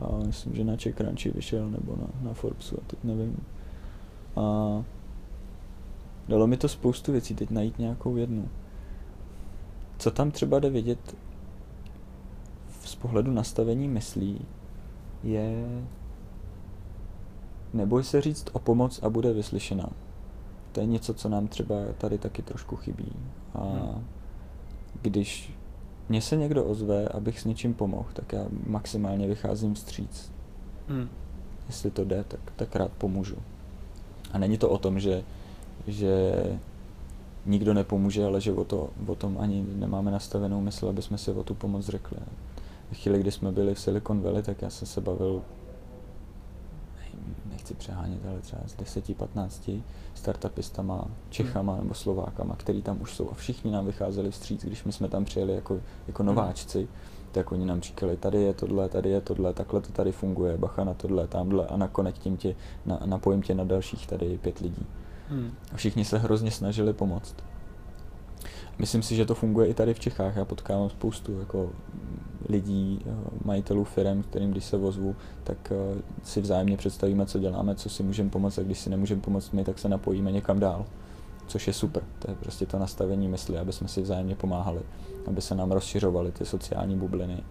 A myslím, že na Czech Crunchy vyšel, nebo na, na Forbesu, a teď nevím. A dalo mi to spoustu věcí, teď najít nějakou jednu. Co tam třeba jde vidět z pohledu nastavení myslí, je neboj se říct o pomoc a bude vyslyšená. To je něco, co nám třeba tady taky trošku chybí. A hmm když mě se někdo ozve, abych s něčím pomohl, tak já maximálně vycházím vstříc. Hmm. Jestli to jde, tak, tak rád pomůžu. A není to o tom, že, že nikdo nepomůže, ale že o, to, o tom ani nemáme nastavenou mysl, aby jsme si o tu pomoc řekli. V chvíli, kdy jsme byli v Silicon Valley, tak já jsem se bavil nechci přehánět, ale třeba z 10-15 startupistama, Čechama nebo Slovákama, který tam už jsou a všichni nám vycházeli vstříc, když my jsme tam přijeli jako, jako hmm. nováčci, tak oni nám říkali, tady je tohle, tady je tohle, takhle to tady funguje, bacha na tohle, tamhle a nakonektím tě, na, napojím tě na dalších tady pět lidí. Hmm. A všichni se hrozně snažili pomoct. Myslím si, že to funguje i tady v Čechách. Já potkávám spoustu jako lidí, eh, majitelů firm, kterým když se vozvu, tak eh, si vzájemně představíme, co děláme, co si můžeme pomoct a když si nemůžeme pomoct my, tak se napojíme někam dál. Což je super. To je prostě to nastavení mysli, aby jsme si vzájemně pomáhali, aby se nám rozšiřovaly ty sociální bubliny,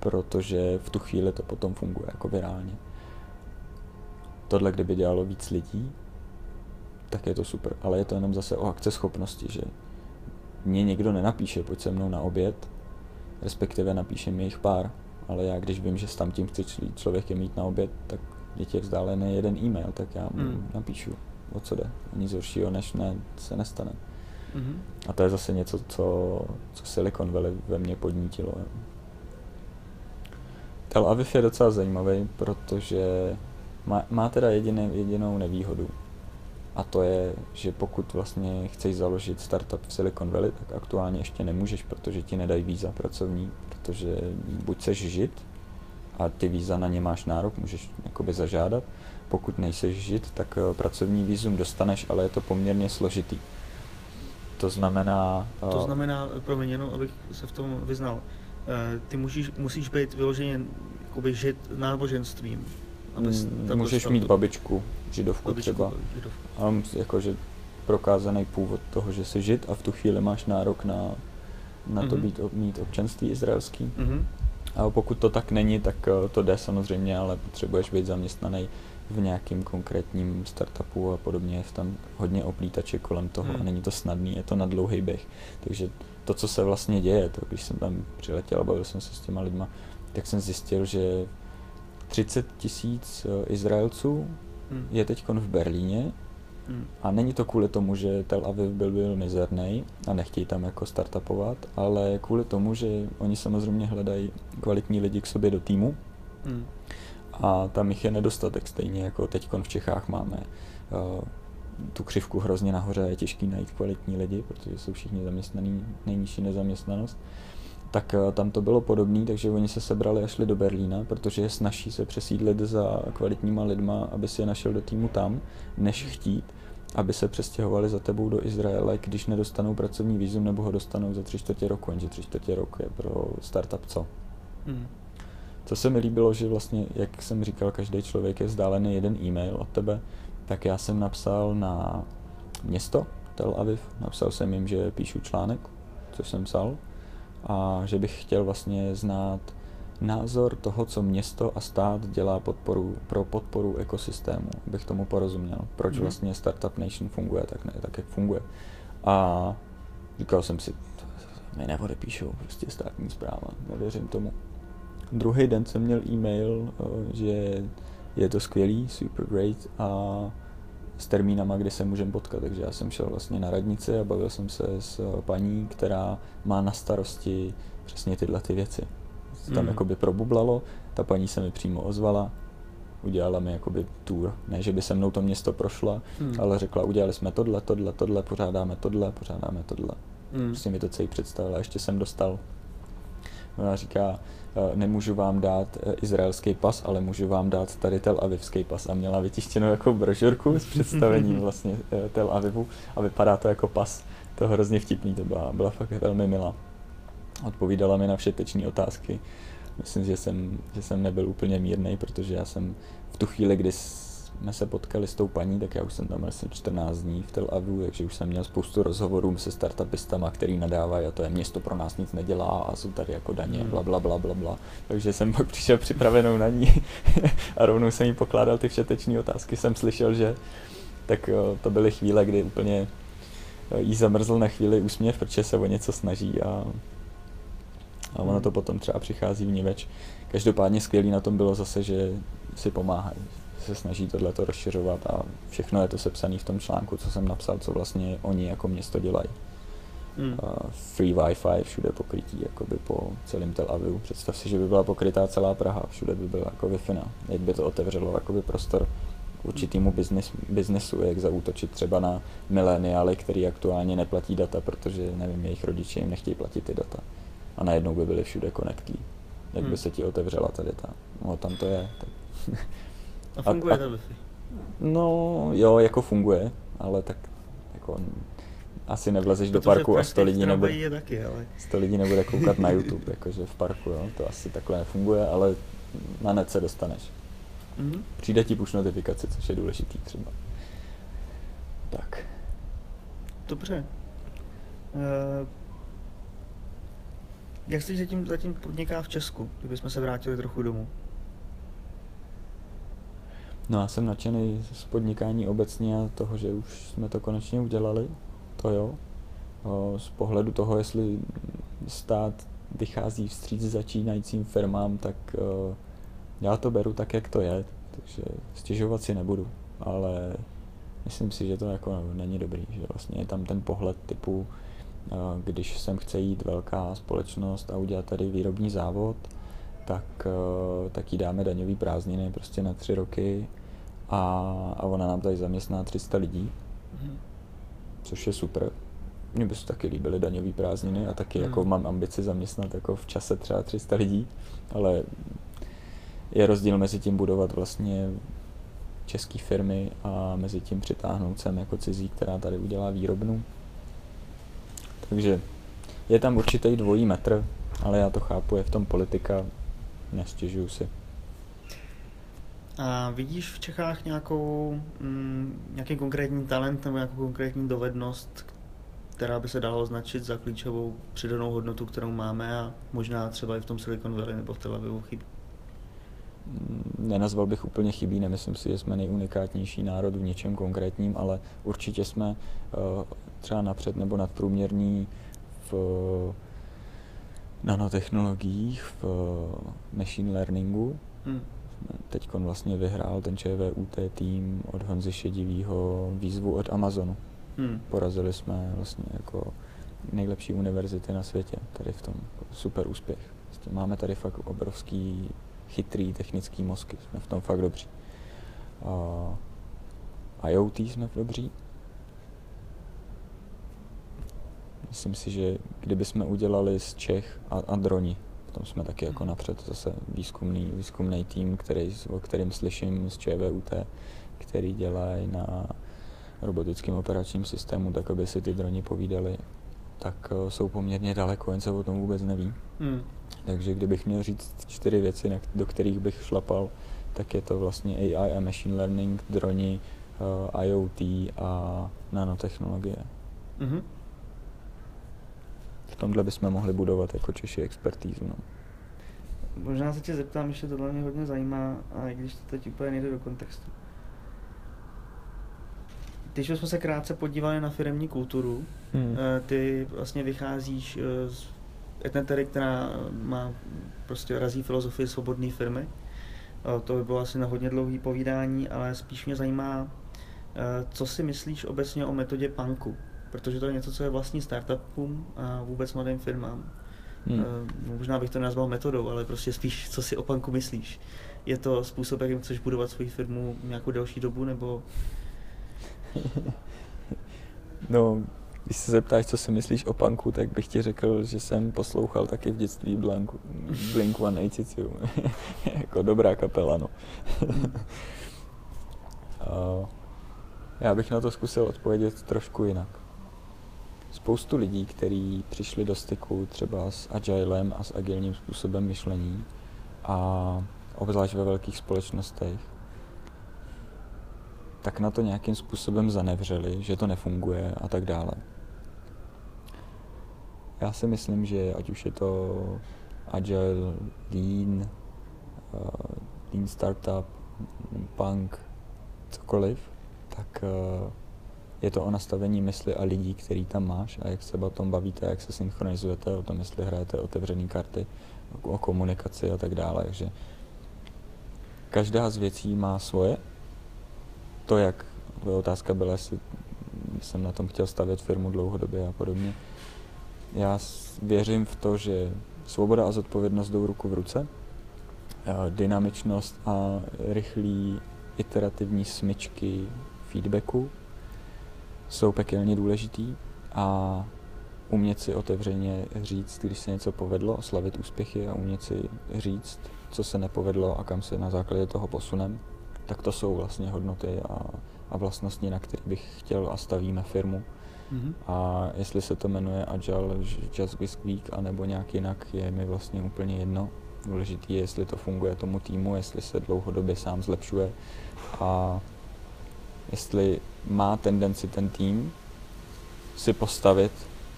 protože v tu chvíli to potom funguje jako virálně. Tohle, kdyby dělalo víc lidí, tak je to super. Ale je to jenom zase o akceschopnosti, že mě někdo nenapíše, pojď se mnou na oběd, respektive napíše mi jich pár, ale já když vím, že s tam tím chci člověk je mít na oběd, tak je tě vzdálený jeden e-mail, tak já mu mm. napíšu, o co jde. Nic horšího, než ne, se nestane. Mm-hmm. A to je zase něco, co, co Silicon Valley ve mně podnítilo. Tel Aviv je docela zajímavý, protože má, má teda jediné, jedinou nevýhodu. A to je, že pokud vlastně chceš založit startup v Silicon Valley, tak aktuálně ještě nemůžeš, protože ti nedají víza pracovní, protože buď chceš žít a ty víza na ně máš nárok, můžeš jakoby zažádat. Pokud nejseš žid, tak uh, pracovní vízum dostaneš, ale je to poměrně složitý. To znamená... Uh, to znamená, promiň, jenom abych se v tom vyznal, uh, ty musíš, musíš být vyloženě jakoby žid náboženstvím. Abys, mm, můžeš mít babičku, židovku, babičku, třeba. Židovku. Ale jakože prokázaný původ toho, že jsi žid a v tu chvíli máš nárok na, na to mm-hmm. být, mít občanství izraelský. Mm-hmm. A pokud to tak není, tak eh, to jde samozřejmě, ale potřebuješ být zaměstnaný v nějakým konkrétním startupu a podobně. Je tam hodně oplítače kolem toho mm. a není to snadný, je to na dlouhý běh. Takže to, co se vlastně děje, to když jsem tam přiletěl a bavil jsem se s těma lidma, tak jsem zjistil, že 30 tisíc eh, Izraelců mm. je teď v Berlíně Hmm. A není to kvůli tomu, že Tel Aviv byl, byl mizerný a nechtějí tam jako startupovat, ale kvůli tomu, že oni samozřejmě hledají kvalitní lidi k sobě do týmu hmm. a tam jich je nedostatek, stejně jako teď v Čechách máme uh, tu křivku hrozně nahoře a je těžký najít kvalitní lidi, protože jsou všichni zaměstnaní, nejnižší nezaměstnanost tak uh, tam to bylo podobné, takže oni se sebrali a šli do Berlína, protože je snaží se přesídlit za kvalitníma lidma, aby si je našel do týmu tam, než chtít aby se přestěhovali za tebou do Izraele, když nedostanou pracovní výzum nebo ho dostanou za tři čtvrtě roku, jenže tři čtvrtě rok je pro startup co? Hmm. Co se mi líbilo, že vlastně, jak jsem říkal, každý člověk je vzdálený jeden e-mail od tebe, tak já jsem napsal na město Tel Aviv, napsal jsem jim, že píšu článek, což jsem psal, a že bych chtěl vlastně znát názor toho, co město a stát dělá podporu, pro podporu ekosystému, abych tomu porozuměl. Proč mm. vlastně Startup Nation funguje tak, ne, tak, jak funguje. A říkal jsem si, mi neodepíšou, prostě státní zpráva, nevěřím tomu. Druhý den jsem měl e-mail, eh, že je to skvělý, super great a s termínama, kdy se můžeme potkat. Takže já jsem šel vlastně na radnici a bavil jsem se s paní, která má na starosti přesně tyhle ty věci se tam mm. jakoby probublalo, ta paní se mi přímo ozvala, udělala mi jakoby tour, ne, že by se mnou to město prošla, mm. ale řekla, udělali jsme tohle, tohle, tohle, pořádáme tohle, pořádáme tohle. Mm. Prostě mi to celý představila, ještě jsem dostal, ona říká, eh, nemůžu vám dát eh, izraelský pas, ale můžu vám dát tady Tel Avivský pas a měla vytištěnou jako brožurku s představením vlastně eh, Tel Avivu a vypadá to jako pas. To hrozně vtipný, to byla, byla fakt velmi milá odpovídala mi na všetečné otázky. Myslím, že jsem, že jsem nebyl úplně mírný, protože já jsem v tu chvíli, kdy jsme se potkali s tou paní, tak já už jsem tam asi 14 dní v Tel Avivu, takže už jsem měl spoustu rozhovorů se startupistama, který nadávají a to je město pro nás nic nedělá a jsou tady jako daně, hmm. bla, bla, bla, bla, bla. Takže jsem pak přišel připravenou na ní a rovnou jsem jí pokládal ty všetečné otázky. Jsem slyšel, že tak to byly chvíle, kdy úplně jí zamrzl na chvíli úsměv, protože se o něco snaží a a ono to potom třeba přichází v več. Každopádně skvělý na tom bylo zase, že si pomáhají, se snaží tohleto rozšiřovat a všechno je to sepsané v tom článku, co jsem napsal, co vlastně oni jako město dělají. Hmm. Uh, free Wi-Fi, všude pokrytí jakoby po celém Tel Avivu. Představ si, že by byla pokrytá celá Praha, všude by byla jako wi Jak by to otevřelo jakoby prostor určitýmu business, biznesu, jak zaútočit třeba na mileniály, který aktuálně neplatí data, protože nevím, jejich rodiče jim nechtějí platit ty data a najednou by byly všude konektlí. Jak hmm. by se ti otevřela tady ta, no tam to je. Tak. A funguje a, a, Wi-Fi? No jo, jako funguje, ale tak jako asi nevlezeš do parku a 100 lidí, nebude, je taky, ale... 100 lidí nebude koukat na YouTube, jakože v parku, jo, to asi takhle nefunguje, ale na net se dostaneš. Mm-hmm. Přijde ti push notifikace, což je důležitý třeba. Tak. Dobře. Uh, jak se zatím, zatím podniká v Česku, kdybychom se vrátili trochu domů? No já jsem nadšený z podnikání obecně a toho, že už jsme to konečně udělali, to jo. Z pohledu toho, jestli stát vychází vstříc začínajícím firmám, tak já to beru tak, jak to je, takže stěžovat si nebudu, ale myslím si, že to jako není dobrý, že vlastně je tam ten pohled typu když sem chce jít velká společnost a udělat tady výrobní závod, tak, tak jí dáme daňový prázdniny prostě na tři roky a, a ona nám tady zaměstná 300 lidí, mm. což je super. Mně by se taky líbily daňové prázdniny a taky mm. jako mám ambici zaměstnat jako v čase třeba 300 lidí, ale je rozdíl mezi tím budovat vlastně české firmy a mezi tím přitáhnout sem jako cizí, která tady udělá výrobnu. Takže je tam určitý dvojí metr, ale já to chápu, je v tom politika, nestěžuju si. A vidíš v Čechách nějakou, mm, nějaký konkrétní talent nebo nějakou konkrétní dovednost, která by se dala označit za klíčovou přidanou hodnotu, kterou máme a možná třeba i v tom Silicon Valley nebo v Tel Avivu chybí? Mm, nenazval bych úplně chybí, nemyslím si, že jsme nejunikátnější národ v něčem konkrétním, ale určitě jsme uh, třeba napřed nebo nadprůměrní v nanotechnologiích, v machine learningu. Hmm. Teď vlastně vyhrál ten ČVUT tým od Honzy Šedivýho výzvu od Amazonu. Hmm. Porazili jsme vlastně jako nejlepší univerzity na světě, tady v tom super úspěch. Vlastně máme tady fakt obrovský chytrý technický mozky, jsme v tom fakt dobří. A IoT jsme v dobří. Myslím si, že kdyby jsme udělali z Čech a, a droni, v tom jsme taky jako napřed zase výzkumný, výzkumný tým, který, o kterým slyším z ČVUT, který dělají na robotickém operačním systému, tak aby si ty droni povídali, tak uh, jsou poměrně daleko, jen se o tom vůbec neví. Hmm. Takže kdybych měl říct čtyři věci, do kterých bych šlapal, tak je to vlastně AI a machine learning, droni, uh, IoT a nanotechnologie. Mm-hmm. Tomhle bychom mohli budovat jako Češi expertízu. No. Možná se tě zeptám, ještě tohle mě hodně zajímá, a i když to teď úplně nejde do kontextu. Když jsme se krátce podívali na firmní kulturu, hmm. Eh, ty vlastně vycházíš eh, z Etnetery, která má prostě razí filozofii svobodné firmy. Eh, to by bylo asi na hodně dlouhý povídání, ale spíš mě zajímá, co si myslíš obecně o metodě punku, protože to je něco, co je vlastní startupům a vůbec mladým firmám. Hmm. Možná bych to nazval metodou, ale prostě spíš, co si o punku myslíš. Je to způsob, jakým chceš budovat svoji firmu nějakou delší dobu, nebo no, když se zeptáš, co si myslíš o punku, tak bych ti řekl, že jsem poslouchal taky v dětství Blink, Blink 182. jako dobrá kapela, no. já bych na to zkusil odpovědět trošku jinak. Spoustu lidí, kteří přišli do styku třeba s agilem a s agilním způsobem myšlení a obzvlášť ve velkých společnostech, tak na to nějakým způsobem zanevřeli, že to nefunguje a tak dále. Já si myslím, že ať už je to agile, lean, uh, lean startup, punk, cokoliv, tak uh, je to o nastavení mysli a lidí, který tam máš a jak se o tom bavíte, jak se synchronizujete, o tom, jestli hrajete otevřené karty, o komunikaci a tak dále. Takže každá z věcí má svoje to, jak otázka byla, jestli jsem na tom chtěl stavět firmu dlouhodobě a podobně. Já věřím v to, že svoboda a zodpovědnost jdou ruku v ruce. Dynamičnost a rychlý iterativní smyčky feedbacku jsou pekelně důležitý a umět si otevřeně říct, když se něco povedlo, oslavit úspěchy a umět si říct, co se nepovedlo a kam se na základě toho posunem tak to jsou vlastně hodnoty a, a vlastnosti, na které bych chtěl a stavíme firmu. Mm-hmm. A jestli se to jmenuje Agile Just This Week, anebo nějak jinak, je mi vlastně úplně jedno. Důležitý je, jestli to funguje tomu týmu, jestli se dlouhodobě sám zlepšuje a jestli má tendenci ten tým si postavit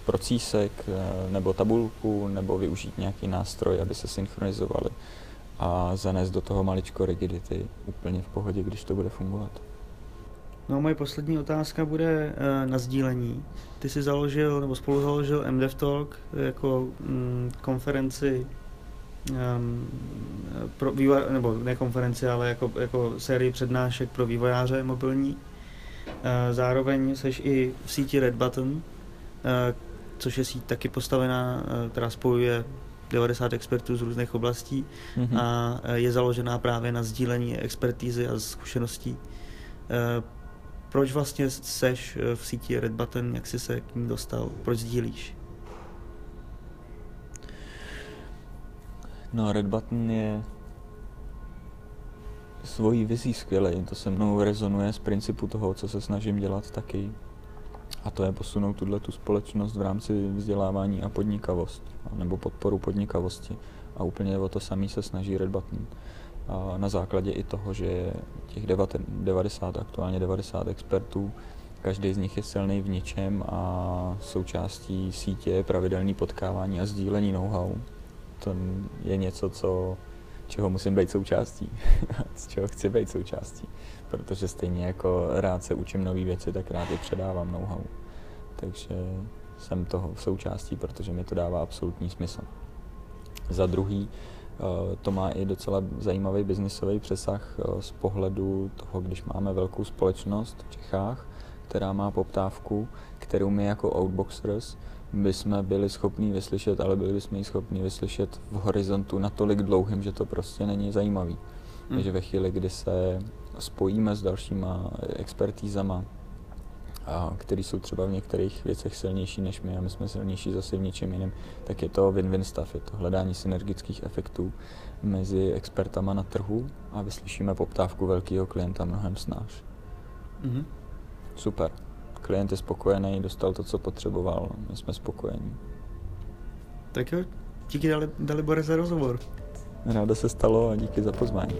procísek eh, nebo tabulku nebo využít nějaký nástroj, aby se synchronizovali a zanést do toho maličko rigidity úplně v pohodě, když to bude fungovat. No moje poslední otázka bude uh, na sdílení. Ty jsi založil nebo spolu založil MDev Talk jako mm, konferenci um, pro vývoj, nebo ne konferenci, ale jako, jako sérii přednášek pro vývojáře mobilní. Uh, zároveň jsi i v síti Red Button, uh, což je síť taky postavená, uh, která spojuje 90 expertů z různých oblastí mm-hmm. a je založená právě na sdílení expertízy a zkušeností. Proč vlastně seš v síti Red Button, jak jsi se k ní dostal, proč sdílíš? No, Red Button je svojí vizí skvělý. To se mnou rezonuje z principu toho, co se snažím dělat taky. A to je posunout tuhle tu společnost v rámci vzdělávání a podnikavost, nebo podporu podnikavosti. A úplně o to samý se snaží Red Button. A na základě i toho, že těch 90, aktuálně 90 expertů, každý z nich je silný v něčem a součástí sítě je pravidelný potkávání a sdílení know-how. To je něco, co, čeho musím být součástí, z čeho chci být součástí, protože stejně jako rád se učím nové věci, tak rád i předávám know-how. Takže jsem toho v součástí, protože mi to dává absolutní smysl. Za druhý, eh, to má i docela zajímavý biznisový přesah eh, z pohledu toho, když máme velkou společnost v Čechách, která má poptávku, kterou my jako outboxers bychom byli schopni vyslyšet, ale byli bychom ji schopni vyslyšet v horizontu natolik dlouhým, že to prostě není zajímavý. Hmm. Takže ve chvíli, kdy se spojíme s dalšíma expertízama, a který jsou třeba v některých věcech silnější než my a my jsme silnější zase v něčem jiném, tak je to win-win stav, je to hledání synergických efektů mezi expertama na trhu a vyslyšíme poptávku velkého klienta mnohem snáš. Mm-hmm. Super. Klient je spokojený, dostal to, co potřeboval, my jsme spokojení. Tak jo, díky Dalibore za rozhovor. Ráda se stalo a díky za pozvání.